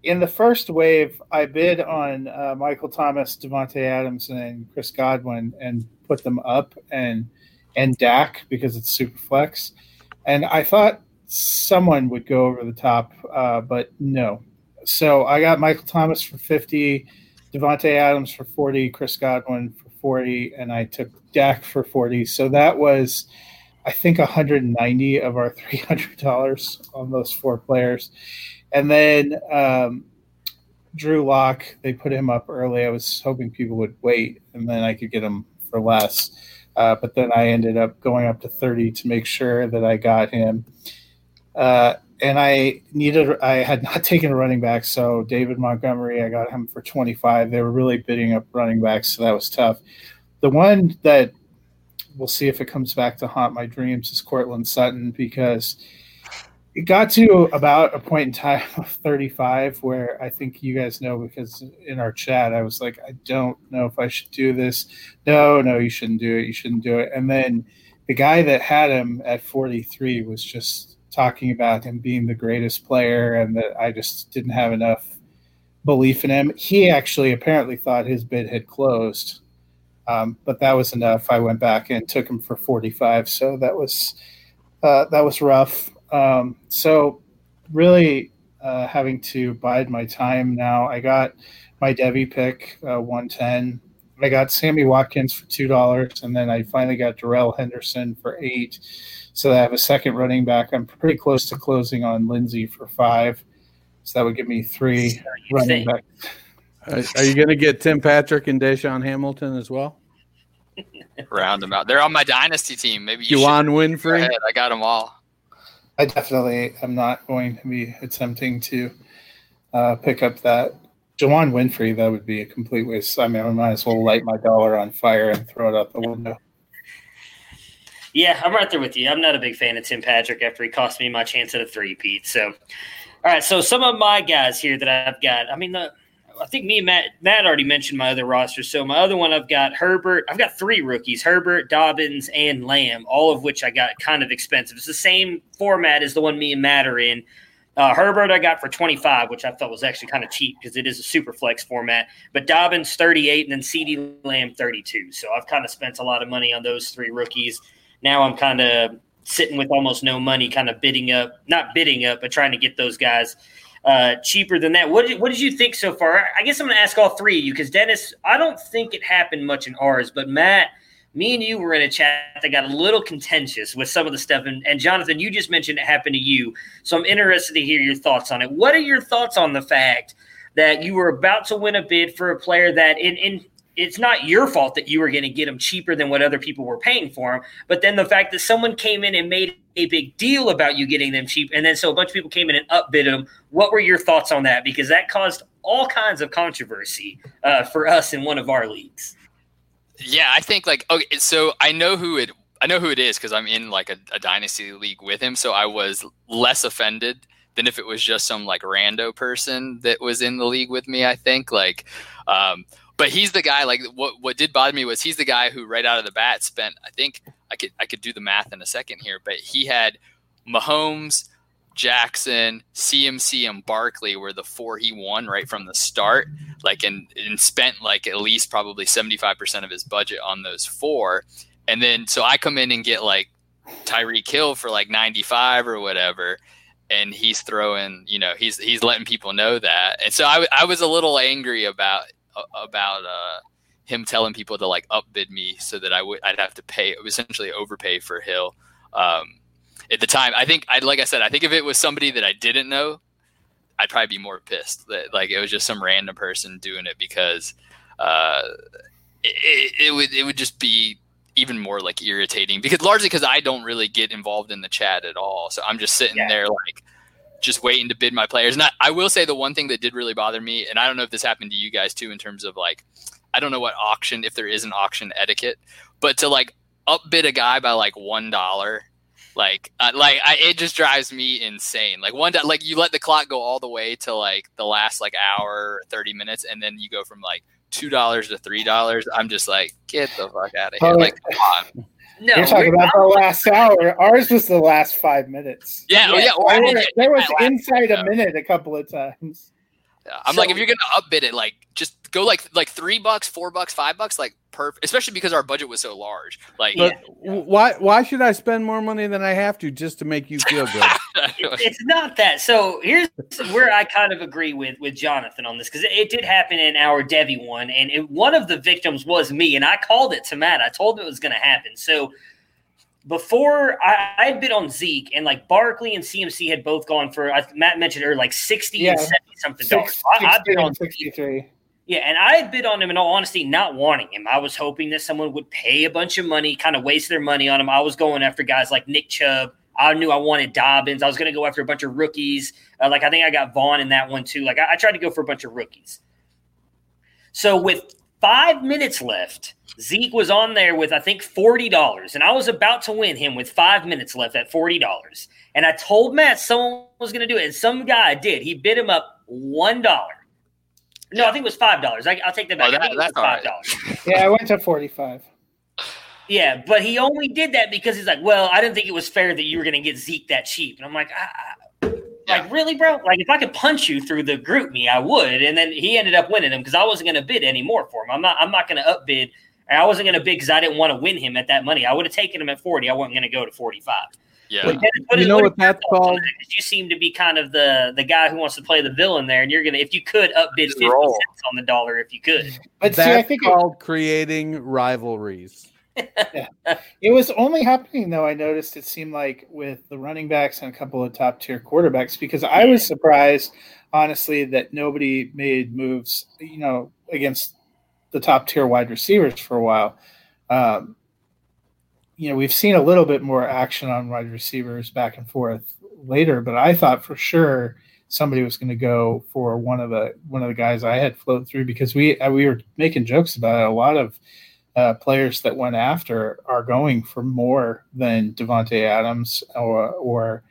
in the first wave, I bid on uh, Michael Thomas, Davante Adams, and Chris Godwin, and put them up, and and Dak because it's super flex, and I thought someone would go over the top, uh, but no. So I got Michael Thomas for fifty, Davante Adams for forty, Chris Godwin for forty, and I took Dak for forty. So that was. I think 190 of our $300 on those four players. And then um, Drew Lock, they put him up early. I was hoping people would wait and then I could get him for less. Uh, but then I ended up going up to 30 to make sure that I got him. Uh, and I needed, I had not taken a running back. So David Montgomery, I got him for 25. They were really bidding up running backs. So that was tough. The one that we'll see if it comes back to haunt my dreams is Courtland Sutton because it got to about a point in time of 35 where I think you guys know because in our chat I was like I don't know if I should do this. No, no, you shouldn't do it. You shouldn't do it. And then the guy that had him at 43 was just talking about him being the greatest player and that I just didn't have enough belief in him. He actually apparently thought his bid had closed. Um, but that was enough. I went back and took him for 45. So that was uh, that was rough. Um, so really uh, having to bide my time now. I got my devy pick, uh, 110. I got Sammy Watkins for two dollars, and then I finally got Darrell Henderson for eight. So I have a second running back. I'm pretty close to closing on Lindsay for five. So that would give me three You running think. backs. Are, are you going to get Tim Patrick and DaeSean Hamilton as well? round them out they're on my dynasty team maybe you Juwann should go Winfree. ahead. i got them all I definitely am not going to be attempting to uh, pick up that. Juwann Winfree, that would be a complete waste. I mean, I might as well light my dollar on fire and throw it out the window. Yeah, I'm right there with you. I'm not a big fan of Tim Patrick after he cost me my chance at a three, Pete. So All right, so some of my guys here that I've got. I mean, the, I think me and Matt Matt already mentioned my other roster. So my other one, I've got Herbert. I've got three rookies: Herbert, Dobbins, and Lamb. All of which I got kind of expensive. It's the same format as the one me and Matt are in. Uh, Herbert I got for 25, which I thought was actually kind of cheap because it is a super flex format. But Dobbins 38 and then CeeDee Lamb 32. So I've kind of spent a lot of money on those three rookies. Now I'm kind of sitting with almost no money, kind of bidding up, not bidding up, but trying to get those guys uh, cheaper than that. What did, what did you think so far? I guess I'm going to ask all three of you because Dennis, I don't think it happened much in ours, but Matt, me and you were in a chat that got a little contentious with some of the stuff. And, and Jonathan, you just mentioned it happened to you. So I'm interested to hear your thoughts on it. What are your thoughts on the fact that you were about to win a bid for a player that in, in it's not your fault that you were going to get them cheaper than what other people were paying for them. But then the fact that someone came in and made a big deal about you getting them cheap, and then so a bunch of people came in and upbid them. What were your thoughts on that? Because that caused all kinds of controversy uh, for us in one of our leagues. Yeah, I think like okay, so I know who it I know who it is because I'm in like a, a dynasty league with him, so I was less offended than if it was just some like rando person that was in the league with me. I think like. Um, but he's the guy. Like what what did bother me was he's the guy who right out of the bat spent. I think I could I could do the math in a second here, but he had Mahomes, Jackson, CMC, and Barkley were the four he won right from the start. Like and and spent like at least probably seventy five percent of his budget on those four. And then so I come in and get like Tyreek Hill for like ninety five or whatever and he's throwing, you know, he's he's letting people know that. And so I, I was a little angry about about uh, him telling people to like upbid me so that I would I'd have to pay essentially overpay for Hill. Um, at the time, I think I like I said, I think if it was somebody that I didn't know, I'd probably be more pissed that like it was just some random person doing it because uh, it, it would it would just be even more like irritating because largely because I don't really get involved in the chat at all. So I'm just sitting yeah. there like just waiting to bid my players. And I, I, will say the one thing that did really bother me, and I don't know if this happened to you guys too, in terms of like, I don't know what auction, if there is an auction etiquette, but to like upbid a guy by like one dollar, like, uh, like I, it just drives me insane. Like one, like you let the clock go all the way to like the last like hour, thirty minutes, and then you go from like two dollars to three dollars. I'm just like, get the fuck out of here! Like, come on. No, you're talking about the last hour. Ours was the last five minutes. Yeah, yeah. Well, I mean, there was inside a minute a couple of times. I'm so, like, if you're gonna upbid it, like just go like like three bucks, four bucks, five bucks, like perfect. Especially because our budget was so large. Like, yeah. why why should I spend more money than I have to just to make you feel good? it's not that. So here's where I kind of agree with with Jonathan on this because it, it, did happen in our devy one, and it, one of the victims was me, and I called it to Matt. I told him it was going to happen. So before I, I had been on Zeke and like Barkley and CMC had both gone for Matt mentioned earlier like sixty yeah, and seventy something dollars. I, I bid on sixty three. Yeah, and I had bid on him in all honesty, not wanting him. I was hoping that someone would pay a bunch of money, kind of waste their money on him. I was going after guys like Nick Chubb. I knew I wanted Dobbins. I was going to go after a bunch of rookies. Uh, like I think I got Vaughn in that one too. Like I, I tried to go for a bunch of rookies. So with five minutes left, Zeke was on there with I think forty dollars, and I was about to win him with five minutes left at forty dollars. And I told Matt someone was going to do it, and some guy did. He bid him up one dollar. No, I think it was five dollars. I'll take that oh, back. Oh, that, that's five dollars. Right. yeah, I went to forty-five. Yeah, but he only did that because he's like, well, I didn't think it was fair that you were going to get Zeke that cheap, and I'm like, yeah. like really, bro? Like if I could punch you through the GroupMe, I would. And then he ended up winning him because I wasn't going to bid anymore for him. I'm not. I'm not going to upbid. I wasn't going to bid because I didn't want to win him at that money. I would have taken him at forty. I wasn't going to go to forty-five. Yeah. you know what that's called? You seem to be kind of the the guy who wants to play the villain there, and you're gonna if you could upbid fifty roll. cents on the dollar if you could. But that's see, I think called it, creating rivalries. yeah. It was only happening though. I noticed it seemed like with the running backs and a couple of top tier quarterbacks because I was surprised, honestly, that nobody made moves. You know, against the top tier wide receivers for a while. Um, you know, we've seen a little bit more action on wide receivers back and forth later, but I thought for sure somebody was going to go for one of the one of the guys I had flowed through because we uh, we were making jokes about it. A lot of uh, players that went after are going for more than Davante Adams or or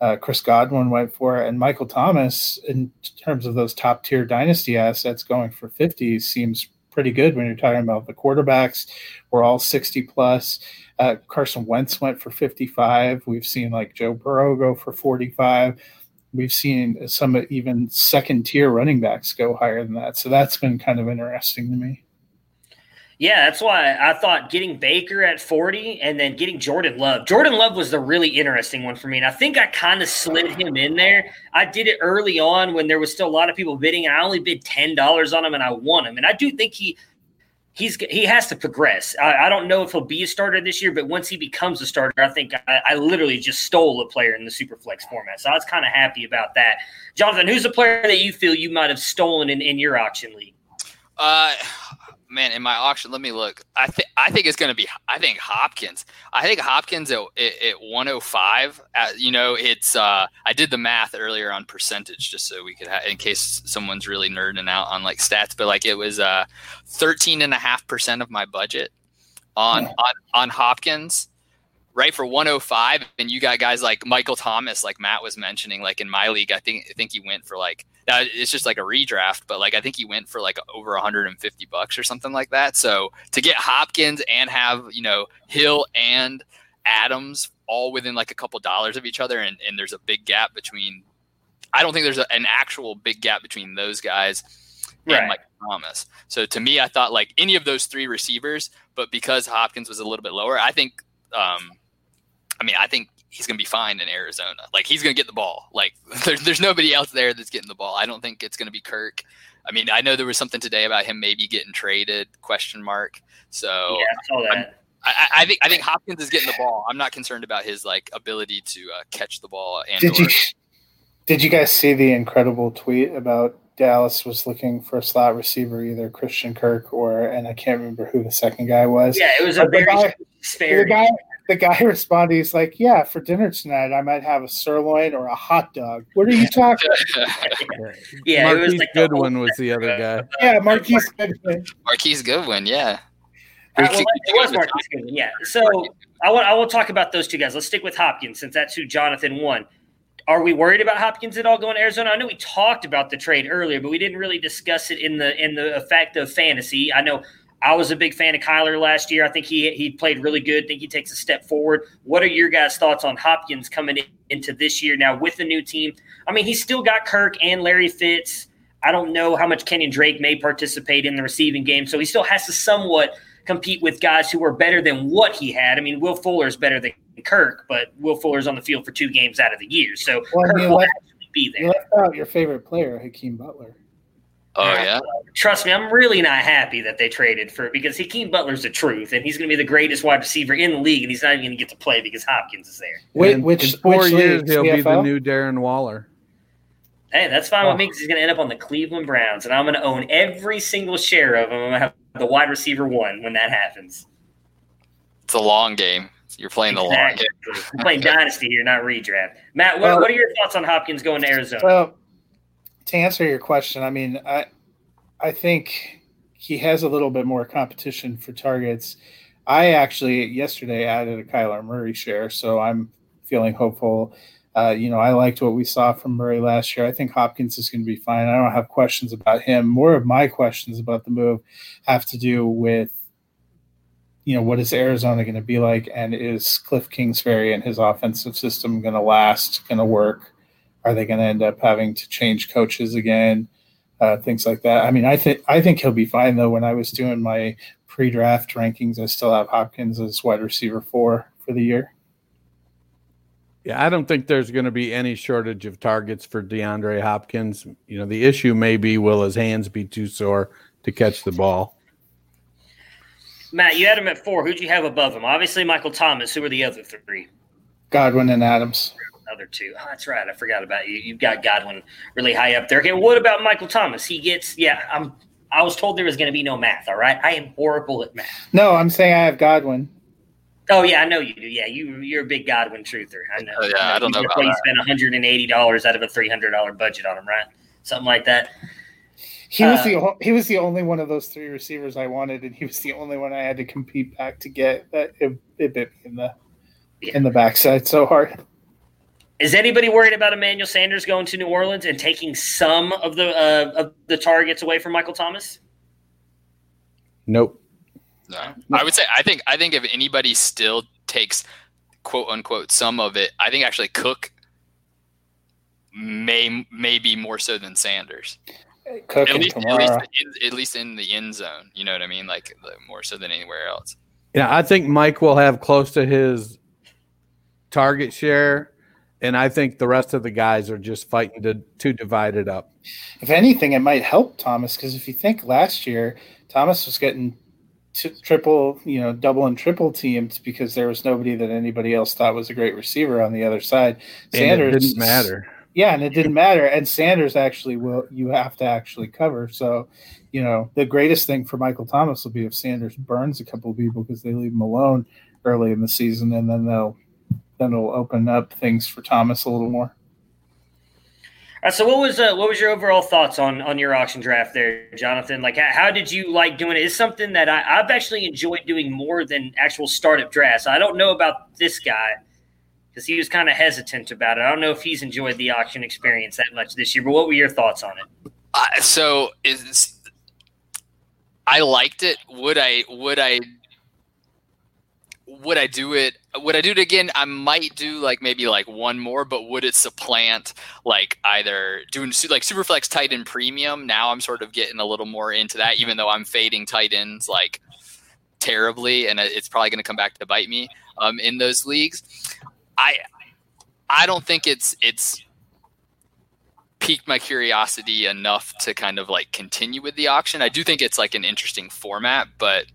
uh, Chris Godwin went for, and Michael Thomas, in terms of those top tier dynasty assets, going for 50 seems pretty good when you're talking about the quarterbacks. We're all 60 plus. Uh, Carson Wentz went for 55. We've seen like Joe Burrow go for 45. We've seen some even second tier running backs go higher than that. So that's been kind of interesting to me. Yeah, that's why I thought getting Baker at 40 and then getting Jordan Love. Jordan Love was the really interesting one for me. And I think I kind of slid him in there. I did it early on when there was still a lot of people bidding, and I only bid $10 on him and I won him. And I do think he he's he has to progress. I, I don't know if he'll be a starter this year, but once he becomes a starter, I think I, I literally just stole a player in the Superflex format. So I was kind of happy about that. Jonathan, who's a player that you feel you might have stolen in, in your auction league? Uh man, in my auction, let me look. I think I think it's going to be. I think Hopkins. I think Hopkins at, at 105. At, uh, you know, it's. Uh, I did the math earlier on percentage just so we could, have, in case someone's really nerding out on like stats, but like it was uh, 13 and a half percent of my budget on yeah. on on Hopkins right for 105 and you got guys like michael thomas like matt was mentioning like in my league i think i think he went for like now it's just like a redraft but like i think he went for like over 150 bucks or something like that so to get hopkins and have you know hill and adams all within like a couple dollars of each other and, and there's a big gap between i don't think there's a, an actual big gap between those guys right. and Mike Thomas. So to me, I thought like any of those three receivers, but because Hopkins was a little bit lower, I think um, I mean, I think he's going to be fine in Arizona. Like he's going to get the ball. Like there's there's nobody else there that's getting the ball. I don't think it's going to be Kirk. I mean, I know there was something today about him maybe getting traded? Question mark. So yeah, I saw that. I, I, think I think Hopkins is getting the ball. I'm not concerned about his like ability to uh, catch the ball. And did you did you guys see the incredible tweet about Dallas was looking for a slot receiver, either Christian Kirk or and I can't remember who the second guy was. Yeah, it was a very guy, the guy, the guy responded, he's like, "Yeah, for dinner tonight, I might have a sirloin or a hot dog." What are you talking? yeah, Marquise it was like Goodwin was the other guy. Yeah, Marquise Goodwin. Marquise Goodwin, yeah. Uh, well, it was Marquise Goodwin, yeah. So I want I will talk about those two guys. Let's stick with Hopkins since that's who Jonathan won. Are we worried about Hopkins at all going to Arizona? I know we talked about the trade earlier, but we didn't really discuss it in the in the effect of fantasy. I know I was a big fan of Kyler last year. I think he he played really good. I think he takes a step forward. What are your guys' thoughts on Hopkins coming in, into this year now with the new team? I mean, he's still got Kirk and Larry Fitz. I don't know how much Kenyan Drake may participate in the receiving game, so he still has to somewhat compete with guys who are better than what he had. I mean, Will Fuller is better than Kirk, but Will Fuller's on the field for two games out of the year, so well, Kirk will left, actually be there. You left out your favorite player, Hakeem Butler. Oh yeah. Trust me, I'm really not happy that they traded for because Hakeem Butler's the truth, and he's going to be the greatest wide receiver in the league, and he's not even going to get to play because Hopkins is there. Wait, which in four which years he'll CFL? be the new Darren Waller. Hey, that's fine oh. with me because he's going to end up on the Cleveland Browns, and I'm going to own every single share of him. I'm going to have the wide receiver one when that happens. It's a long game. You're playing the long game. I'm playing dynasty here, not redraft. Matt, what, well, what are your thoughts on Hopkins going to Arizona? Well, to answer your question, I mean, I I think he has a little bit more competition for targets. I actually yesterday added a Kyler Murray share, so I'm feeling hopeful. Uh, you know, I liked what we saw from Murray last year. I think Hopkins is going to be fine. I don't have questions about him. More of my questions about the move have to do with, you know, what is Arizona going to be like, and is Cliff Kingsbury and his offensive system going to last, going to work? Are they going to end up having to change coaches again? Uh, things like that. I mean, I think I think he'll be fine though. When I was doing my pre-draft rankings, I still have Hopkins as wide receiver four for the year. Yeah, I don't think there's going to be any shortage of targets for DeAndre Hopkins. You know, the issue may be will his hands be too sore to catch the ball. Matt, you had him at four. Who'd you have above him? Obviously, Michael Thomas. Who were the other three? Godwin and Adams other two. Oh, that's right. I forgot about you. You've got Godwin really high up there. Okay, what about Michael Thomas? He gets yeah. I'm. I was told there was going to be no math. All right, I am horrible at math. No, I'm saying I have Godwin. Oh yeah, I know you do. Yeah, you you're a big Godwin truther. I know. Oh, yeah, I, I don't know about you spent 180 dollars out of a 300 dollar budget on him, right? Something like that. He was uh, the he was the only one of those three receivers I wanted, and he was the only one I had to compete back to get. That it, it bit me in the yeah. in the backside so hard. Is anybody worried about Emmanuel Sanders going to New Orleans and taking some of the uh, of the targets away from Michael Thomas? Nope. No. I would say I think I think if anybody still takes quote unquote some of it, I think actually Cook may maybe more so than Sanders. Cook At and least, at, least in, at least in the end zone. You know what I mean? Like more so than anywhere else. Yeah, I think Mike will have close to his target share, and I think the rest of the guys are just fighting to to divide it up. If anything, it might help Thomas because if you think last year, Thomas was getting t- triple, you know, double and triple teamed because there was nobody that anybody else thought was a great receiver on the other side. And it didn't matter. Yeah, and it didn't matter. And Sanders actually will. You have to actually cover. So, you know, the greatest thing for Michael Thomas will be if Sanders burns a couple of people because they leave him alone early in the season, and then they'll then it'll open up things for Thomas a little more. All right, so what was uh, what was your overall thoughts on on your auction draft there, Jonathan? Like, how, how did you like doing? It's something that I, I've actually enjoyed doing more than actual startup drafts. I don't know about this guy because he was kind of hesitant about it. I don't know if he's enjoyed the auction experience that much this year. But what were your thoughts on it? Uh, so is I liked it. Would I? Would I? Would I do it? Would I do it again? I might do like maybe like one more, but would it supplant like either doing like Superflex tight end premium? Now I'm sort of getting a little more into that, even though I'm fading tight ends like terribly, and it's probably going to come back to bite me um, in those leagues. I I don't think it's it's piqued my curiosity enough to kind of like continue with the auction. I do think it's like an interesting format, but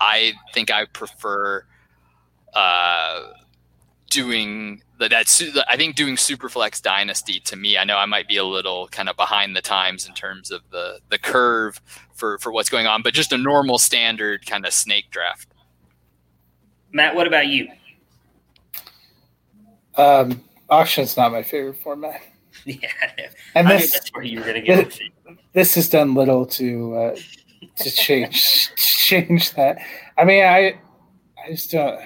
I think I prefer uh, doing that. That's I think doing Superflex Dynasty to me. I know I might be a little kind of behind the times in terms of the the curve for for what's going on, but just a normal standard kind of snake draft. Matt, what about you? Um, auction's not my favorite format, Yeah, and I knew this that's where you were going to get. with it. this has done little to uh, to change change that. I mean, I I just don't.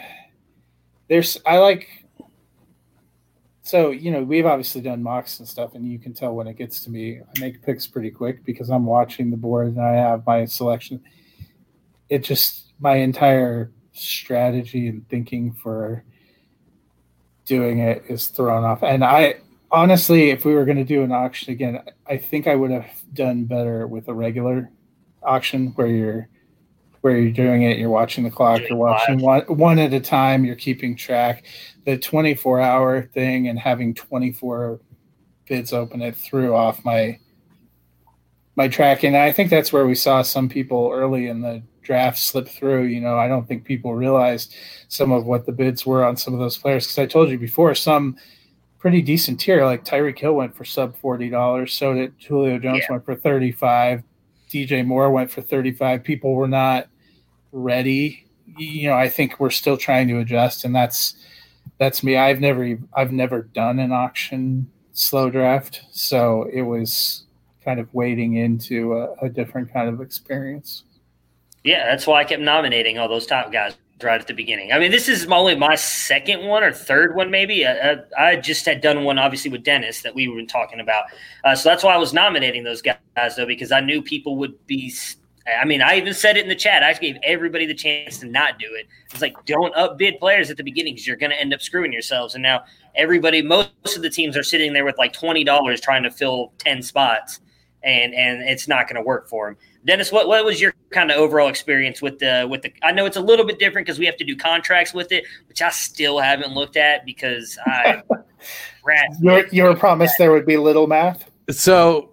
There's I like. So you know we've obviously done mocks and stuff, and you can tell when it gets to me. I make picks pretty quick because I'm watching the board and I have my selection. It just my entire strategy and thinking for doing it is thrown off, and I honestly, if we were going to do an auction again, I think I would have done better with a regular auction where you're where you're doing it, you're watching the clock, you're watching one, one at a time, you're keeping track. The 24 hour thing and having 24 bids open it threw off my my tracking. And I think that's where we saw some people early in the draft slip through. You know, I don't think people realized some of what the bids were on some of those players because I told you before some pretty decent tier. Like Tyreek Hill went for sub forty dollars. So did Julio Jones Yeah. went for thirty five. DJ Moore went for thirty five. People were not ready. You know, I think we're still trying to adjust, and that's that's me. I've never I've never done an auction slow draft, so it was kind of wading into a, a different kind of experience. Yeah, that's why I kept nominating all those top guys right at the beginning. I mean, this is only my second one or third one, maybe. I, I, just had done one, obviously, with Dennis that we were talking about. Uh, so that's why I was nominating those guys, though, because I knew people would be. I mean, I even said it in the chat. I gave everybody the chance to not do it. It's like, don't upbid players at the beginning because you're going to end up screwing yourselves. And now everybody, most of the teams are sitting there with like $20 trying to fill 10 spots, and, and it's not going to work for them. Dennis, what, what was your kind of overall experience with the with the? I know it's a little bit different because we have to do contracts with it, which I still haven't looked at because I rat. You were, you were promised there would be little math. So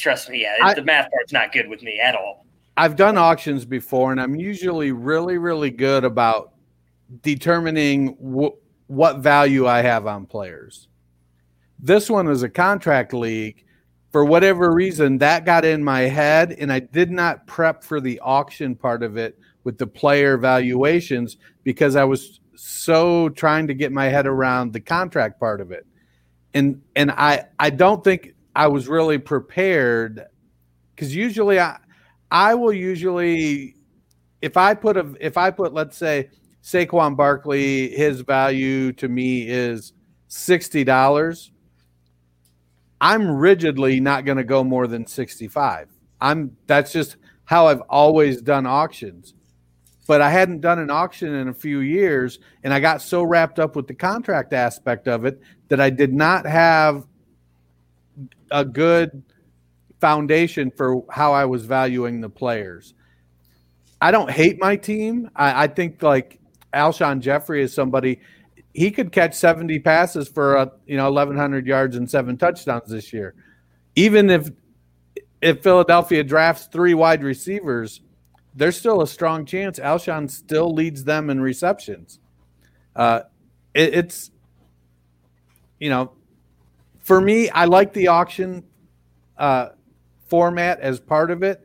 Trust me, yeah, I- the math part's not good with me at all. I've done auctions before, and I'm usually really, really good about determining wh- what value I have on players. This one is a contract league. For whatever reason, that got in my head, and I did not prep for the auction part of it with the player valuations because I was so trying to get my head around the contract part of it. And and I I don't think I was really prepared because usually I I will usually if I put a if I put let's say Saquon Barkley, his value to me is $60, I'm rigidly not going to go more than 65. I'm that's just how I've always done auctions. But I hadn't done an auction in a few years and I got so wrapped up with the contract aspect of it that I did not have a good foundation for how I was valuing the players. I don't hate my team. I, I think like Alshon Jeffery is somebody he could catch 70 passes for a, you know 1100 yards and seven touchdowns this year. Even if if Philadelphia drafts three wide receivers, there's still a strong chance Alshon still leads them in receptions. Uh, it, it's you know, for me, I like the auction uh, format as part of it.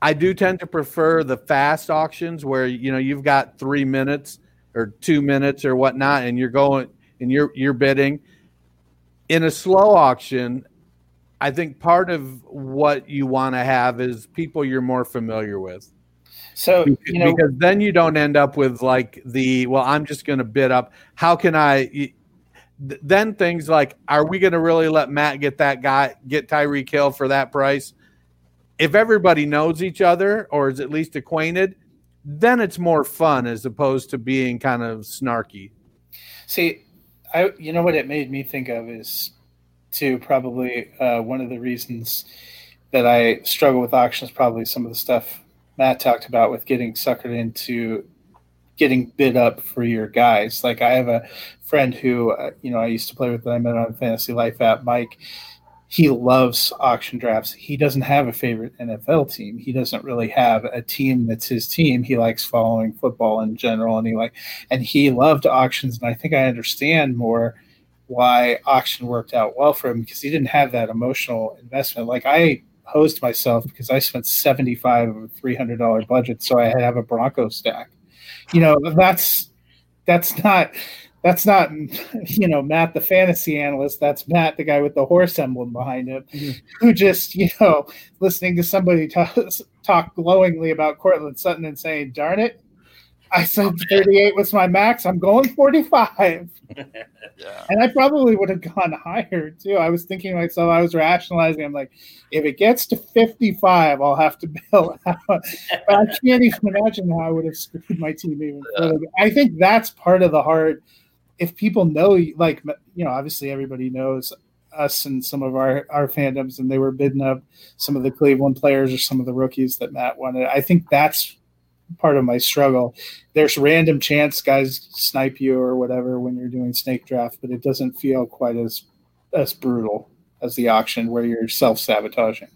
I do tend to prefer the fast auctions where you know you've got three minutes or two minutes or whatnot, and you're going and you're you're bidding. In a slow auction, I think part of what you want to have is people you're more familiar with. So you know, because then you don't end up with like the well, I'm just going to bid up. How can I? Then things like, are we going to really let Matt get that guy, get Tyreek Hill for that price? If everybody knows each other or is at least acquainted, then it's more fun as opposed to being kind of snarky. See, I you know what it made me think of is to probably uh, one of the reasons that I struggle with auctions probably some of the stuff Matt talked about with getting suckered into getting bid up for your guys. Like I have a friend who uh, you know I used to play with that I met on Fantasy Life app, Mike he loves auction drafts. He doesn't have a favorite NFL team. He doesn't really have a team that's his team. He likes following football in general, and he like, and he loved auctions. And I think I understand more why auction worked out well for him because he didn't have that emotional investment. Like I hosed myself because I spent seventy five of a three hundred dollar budget, so I have a Bronco stack. You know, that's that's not that's not you know Matt the fantasy analyst. That's Matt the guy with the horse emblem behind him, mm-hmm. who just you know listening to somebody talk, talk glowingly about Courtland Sutton and saying, "Darn it, I said 38 was my max. I'm going 45." yeah. And I probably would have gone higher too. I was thinking myself, I was rationalizing. I'm like, if it gets to 55, I'll have to bail out. but I can't even imagine how I would have screwed my team even further. I think that's part of the hard if people know, like you know, obviously everybody knows us and some of our our fandoms, and they were bidding up some of the Cleveland players or some of the rookies that Matt wanted. I think that's part of my struggle. There's random chance guys snipe you or whatever when you're doing snake draft, but it doesn't feel quite as as brutal as the auction where you're self sabotaging.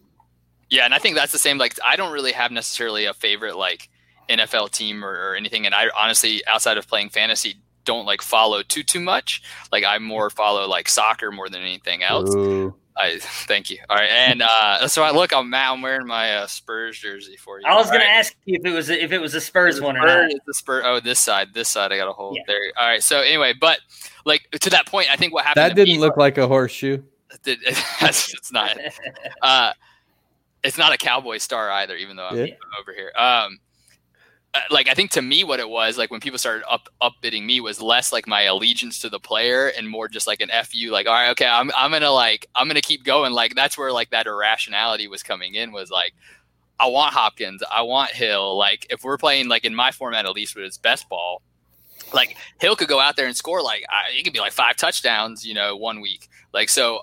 Yeah, and I think that's the same. Like, I don't really have necessarily a favorite like NFL team or, or anything, and I honestly, outside of playing fantasy, don't like follow too too much. Like I more follow like soccer more than anything else. Ooh. I thank you. All right, and uh, so I look. I'm Matt. I'm wearing my uh, Spurs jersey for you. I was going right? to ask you if it was if it was a Spurs one or not. The Spurs. Oh, this side. This side. I got a hold yeah. there. All right. So anyway, but like to that point, I think what happened. That didn't look like a horseshoe. It, it, it's not. Uh, it's not a cowboy star either, even though I'm yeah. over here. Um, Uh, like I think to me what it was like when people started up upbidding me was less like my allegiance to the player and more just like an fu like all right okay I'm I'm gonna like I'm gonna keep going. Like that's where like that irrationality was coming in was like I want Hopkins I want Hill like if we're playing like in my format at least with his best ball like Hill could go out there and score like I, it could be like five touchdowns you know one week. Like so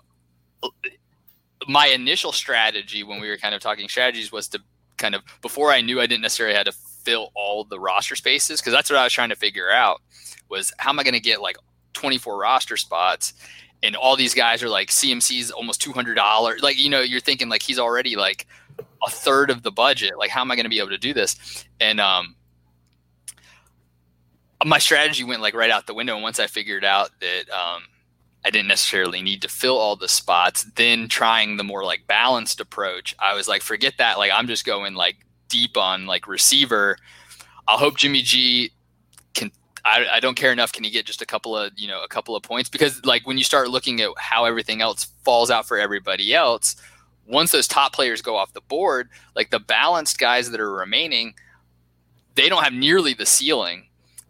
my initial strategy when we were kind of talking strategies was to kind of before I knew I didn't necessarily had to fill all the roster spaces because that's what I was trying to figure out was how am I going to get like 24 roster spots and all these guys are like CMC's almost $200 like you know you're thinking like he's already like a third of the budget like how am I going to be able to do this and um my strategy went like right out the window and once I figured out that um I didn't necessarily need to fill all the spots. Then trying the more like balanced approach, I was like, forget that. Like I'm just going like deep on like receiver. I'll hope Jimmy G can. I, I don't care enough. Can he get just a couple of you know a couple of points? Because like when you start looking at how everything else falls out for everybody else, once those top players go off the board, like the balanced guys that are remaining, they don't have nearly the ceiling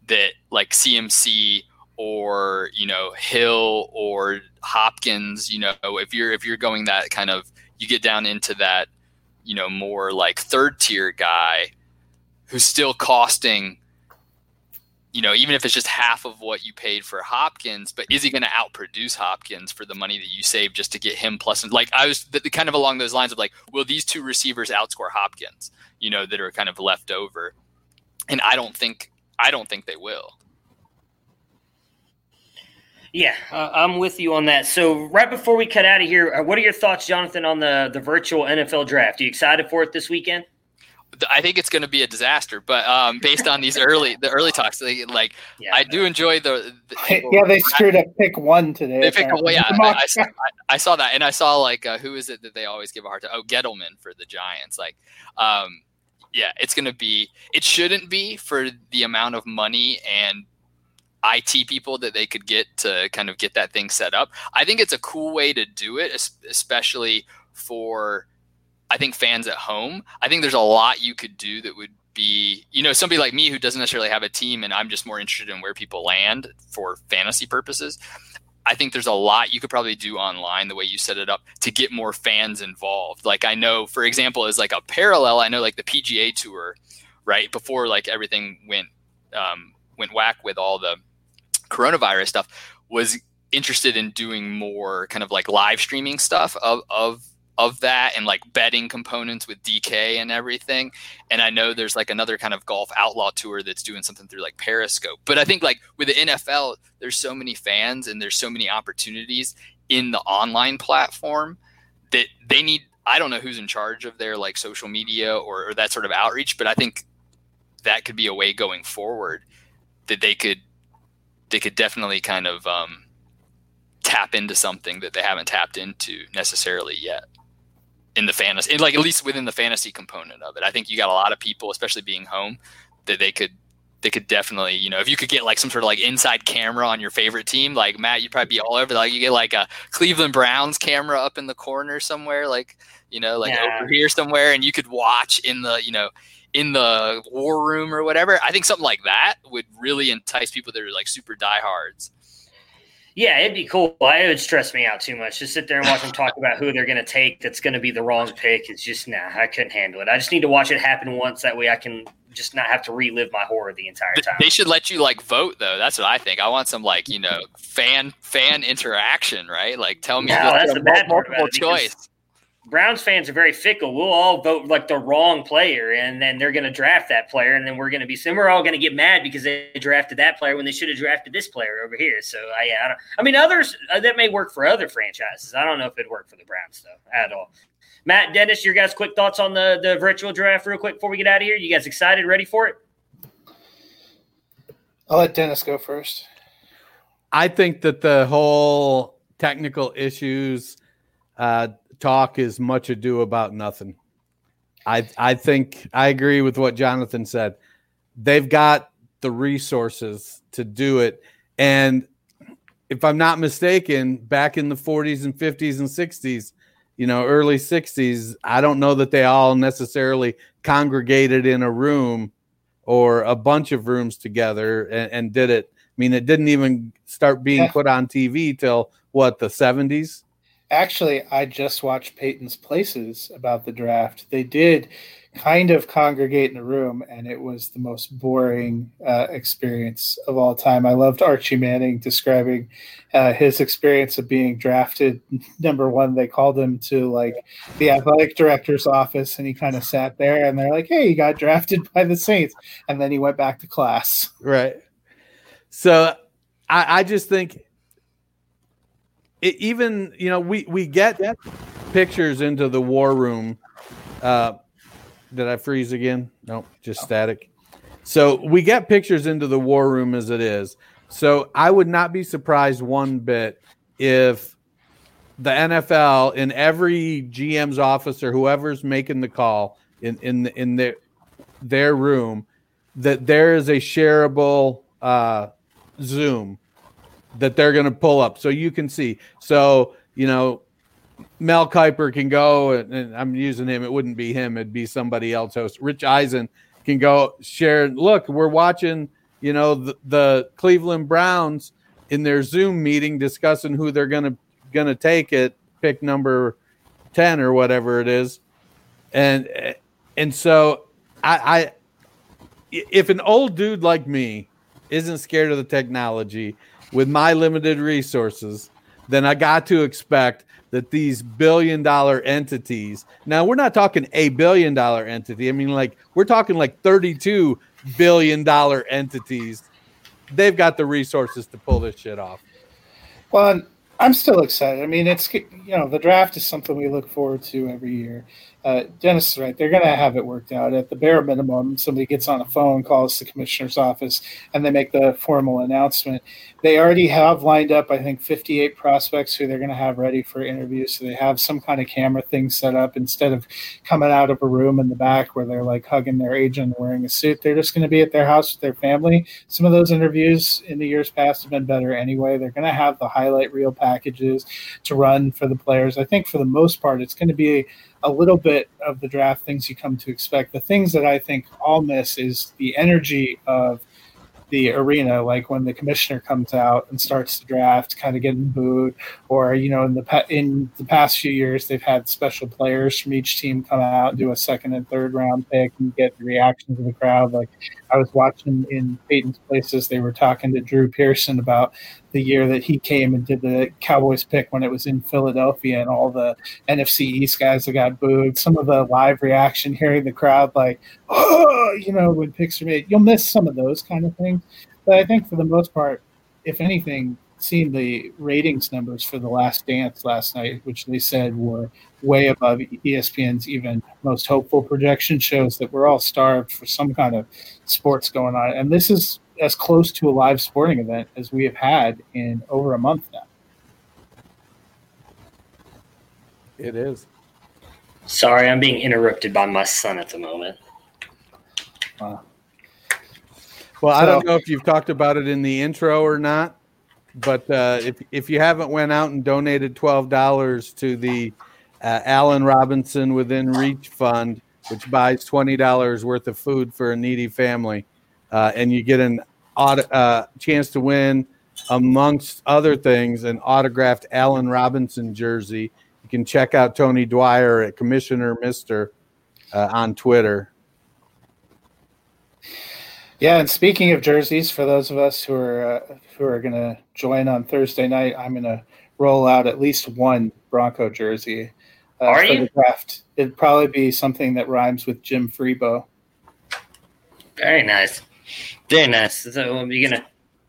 that like CMC or you know Hill or Hopkins. You know, if you're if you're going that kind of, you get down into that, you know, more like third tier guy who's still costing you know, even if it's just half of what you paid for Hopkins, but is he going to outproduce Hopkins for the money that you save just to get him plus? Like I was kind of along those lines of like, will these two receivers outscore Hopkins? You know, that are kind of left over, and I don't think I don't think they will. Yeah, uh, I'm with you on that. So right before we cut out of here, uh, what are your thoughts, Jonathan, on the the virtual NFL draft? Are you excited for it this weekend? I think it's going to be a disaster. But um, based on these early the early talks, they, like yeah, I do enjoy the, the yeah they screwed up pick one today. They picked yeah I, I, I, saw that and I saw like uh, who is it that they always give a hard time? Oh Gettleman for the Giants. Like um, yeah, it's going to be. It shouldn't be for the amount of money and IT people that they could get to kind of get that thing set up. I think it's a cool way to do it, especially for I think fans at home. I think there's a lot you could do that would be, you know, somebody like me who doesn't necessarily have a team and I'm just more interested in where people land for fantasy purposes. I think there's a lot you could probably do online the way you set it up to get more fans involved. Like I know, for example, as like a parallel, I know like the PGA Tour, right before like everything went um, went whack with all the coronavirus stuff, was interested in doing more kind of like live streaming stuff of of of that and like betting components with DK and everything. And I know there's like another kind of golf outlaw tour that's doing something through like Periscope. But I think like with the NFL, there's so many fans and there's so many opportunities in the online platform that they need. I don't know who's in charge of their like social media or, or that sort of outreach, but I think that could be a way going forward that they could they could definitely kind of um, tap into something that they haven't tapped into necessarily yet in the fantasy, like at least within the fantasy component of it. I think you got a lot of people, especially being home, that they could they could definitely, you know, if you could get like some sort of like inside camera on your favorite team, like Matt, you'd probably be all over. Like you get like a Cleveland Browns camera up in the corner somewhere, like you know, like yeah. over here somewhere, and you could watch in the, you know, in the war room or whatever. I think something like that would really entice people that are like super diehards yeah, it'd be cool. It would stress me out too much. Just sit there and watch them talk about who they're going to take. That's going to be the wrong pick. It's just nah. I couldn't handle it. I just need to watch it happen once. That way, I can just not have to relive my horror the entire time. They should let you like vote though. That's what I think. I want some like you know fan fan interaction, right? Like tell me no, that's the bad multiple choice. Browns fans are very fickle. We'll all vote like the wrong player, and then they're going to draft that player, and then we're going to be. And we're all going to get mad because they drafted that player when they should have drafted this player over here. So I, I, don't, I mean, others uh, that may work for other franchises. I don't know if it'd work for the Browns though at all. Matt, Dennis, your guys' quick thoughts on the the virtual draft, real quick, before we get out of here. You guys excited, ready for it? I'll let Dennis go first. I think that the whole technical issues. Uh, talk is much ado about nothing. I I think I agree with what Jonathan said. They've got the resources to do it. And if I'm not mistaken, back in the 40s and 50s and 60s, you know, early 60s, I don't know that they all necessarily congregated in a room or a bunch of rooms together and, and did it. I mean, it didn't even start being put on TV till what the 70s actually, I just watched Peyton's Places about the draft. They did kind of congregate in a room, and it was the most boring uh, experience of all time. I loved Archie Manning describing uh, his experience of being drafted. Number one, they called him to like the athletic director's office, and he kind of sat there, and they're like, "Hey, you got drafted by the Saints," and then he went back to class. Right. So I, I just think it, even you know we we get pictures into the war room. Uh, did I freeze again? No, just static. So we get pictures into the war room as it is. So I would not be surprised one bit if the NFL in every GM's office or whoever's making the call in in in their their room that there is a shareable uh, Zoom that they're going to pull up so you can see. So, you know, Mel Kiper can go, and, and, I'm using him. It wouldn't be him; it'd be somebody else. Host Rich Eisen can go share. Look, we're watching. You know the, the Cleveland Browns in their Zoom meeting discussing who they're gonna gonna take it pick number ten or whatever it is, and and so I, I if an old dude like me isn't scared of the technology with my limited resources, then I got to expect that these billion dollar entities now we're not talking a billion dollar entity. I mean like we're talking like 32 billion dollar entities. They've got the resources to pull this shit off. Well i'm still excited. I mean it's you know the draft is something we look forward to every year uh, Dennis is right. They're going to have it worked out. At the bare minimum, somebody gets on a phone, calls the commissioner's office, and they make the formal announcement. They already have lined up, I think, 58 prospects who they're going to have ready for interviews. So they have some kind of camera thing set up instead of coming out of a room in the back where they're like hugging their agent wearing a suit. They're just going to be at their house with their family. Some of those interviews in the years past have been better anyway. They're going to have the highlight reel packages to run for the players. I think for the most part, it's going to be a little bit of the draft things you come to expect. The things that I think I'll miss is the energy of the arena, like when the commissioner comes out and starts the draft, kind of getting booed, or you know, in the in the past few years, they've had special players from each team come out do a second and third round pick and get the reactions of the crowd. Like I was watching in Peyton's places, they were talking to Drew Pearson about the year that he came and did the Cowboys pick when it was in Philadelphia and all the NFC East guys that got booed. Some of the live reaction, hearing the crowd like, oh, you know, when picks are made, you'll miss some of those kind of things. But I think for the most part, if anything, seeing the ratings numbers for the last dance last night, which they said were way above ESPN's even most hopeful projection, shows that we're all starved for some kind of sports going on. And this is as close to a live sporting event as we have had in over a month now. It is. Sorry, I'm being interrupted by my son at the moment. Uh, well, so, I don't know if you've talked about it in the intro or not, but uh, if if you haven't went out and donated twelve dollars to the uh, Allen Robinson Within Reach Fund, which buys twenty dollars worth of food for a needy family, uh, and you get an uh, chance to win, amongst other things, an autographed Allen Robinson jersey. You can check out Tony Dwyer at Commissioner Mister uh, on Twitter. Yeah, and speaking of jerseys, for those of us who are uh, who are going to join on Thursday night, I'm going to roll out at least one Bronco jersey uh, are for you? the draft. It'd probably be something that rhymes with Jim Freebo. Very nice. Very nice. So um, you're gonna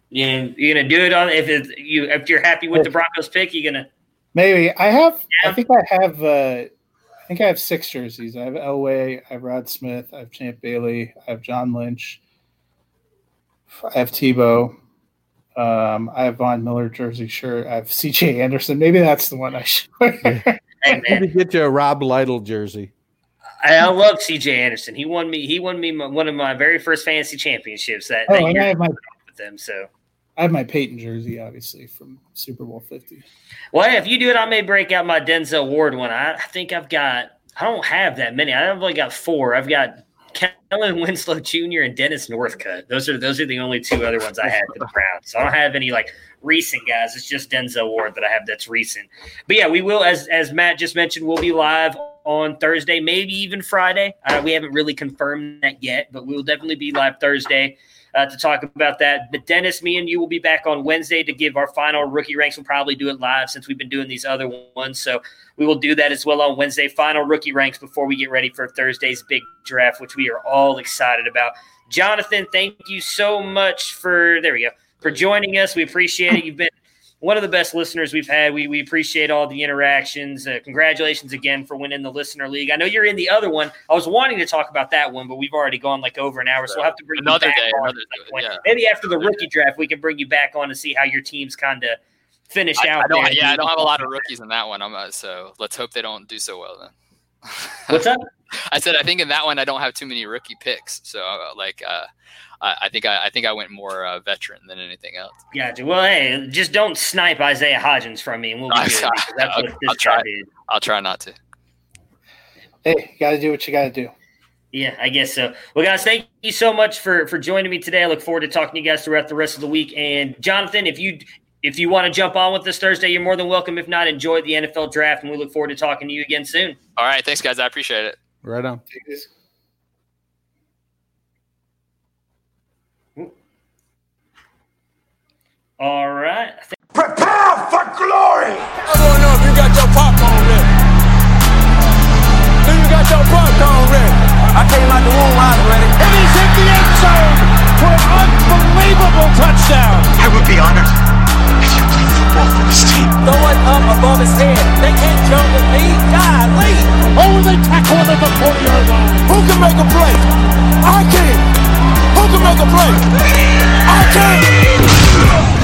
you you're gonna do it on if it's, you if you're happy with the Broncos pick, you're gonna maybe I have yeah. I think I have uh, I think I have six jerseys. I have Elway, I have Rod Smith, I have Champ Bailey, I have John Lynch, I have Tebow. Um, I have Von Miller jersey shirt. I have CJ Anderson. Maybe that's the one I should wear. hey, Maybe get you a Rob Lytle jersey. I love CJ Anderson. He won me. He won me my, one of my very first fantasy championships. That, oh, that and I have my with them. So I have my Peyton jersey, obviously from Super Bowl Fifty. Well, if you do it, I may break out my Denzel Ward one. I, I think I've got. I don't have that many. I've only got four. I've got Kellen Winslow Jr. and Dennis Northcutt. Those are those are the only two other ones I had for the Browns. So I don't have any like recent guys. It's just Denzel Ward that I have that's recent. But yeah, we will, as as Matt just mentioned, we'll be live on Thursday, maybe even Friday. Uh, we haven't really confirmed that yet, but we will definitely be live Thursday. Uh, to talk about that. But Dennis, me and you will be back on Wednesday to give our final rookie ranks. We'll probably do it live since we've been doing these other ones. So we will do that as well on Wednesday. Final rookie ranks before we get ready for Thursday's big draft, which we are all excited about. Jonathan, thank you so much for there we go for joining us. We appreciate it. You've been one of the best listeners we've had. We, we appreciate all the interactions. Uh, congratulations again for winning the listener league. I know you're in the other one. I was wanting to talk about that one, but we've already gone like over an hour, so we'll have to bring another you back day. Another day. Yeah. Maybe after the rookie draft, we can bring you back on to see how your team's kind of finished I, out. I yeah, I don't have a lot of rookies in that one. I'm uh, so let's hope they don't do so well then. What's that? I said I think in that one I don't have too many rookie picks, so uh, like uh, I, I, think I, I, think I went more uh, veteran than anything else. Gotcha. Well, hey, just don't snipe Isaiah Hodgins from me, and we'll be good. That's I'll, what this I'll try. Did. I'll try not to. Hey, you got to do what you got to do. Yeah, I guess so. Well, guys, thank you so much for for joining me today. I look forward to talking to you guys throughout the rest of the week. And Jonathan, if you If you want to jump on with us Thursday, you're more than welcome. If not, enjoy the NFL draft, and we look forward to talking to you again soon. All right. Thanks, guys. I appreciate it. Right on. All right. Prepare for glory! I don't know if you got your popcorn ready. Do you got your popcorn ready? I came out the womb, I was ready. And he's hit the end zone for an unbelievable touchdown. I would be honored Throw it up above his head. They can't jump with me. Golly. Oh, they tackle him at the 40 yard line. Who can make a play? I can. Who can make a play? I can.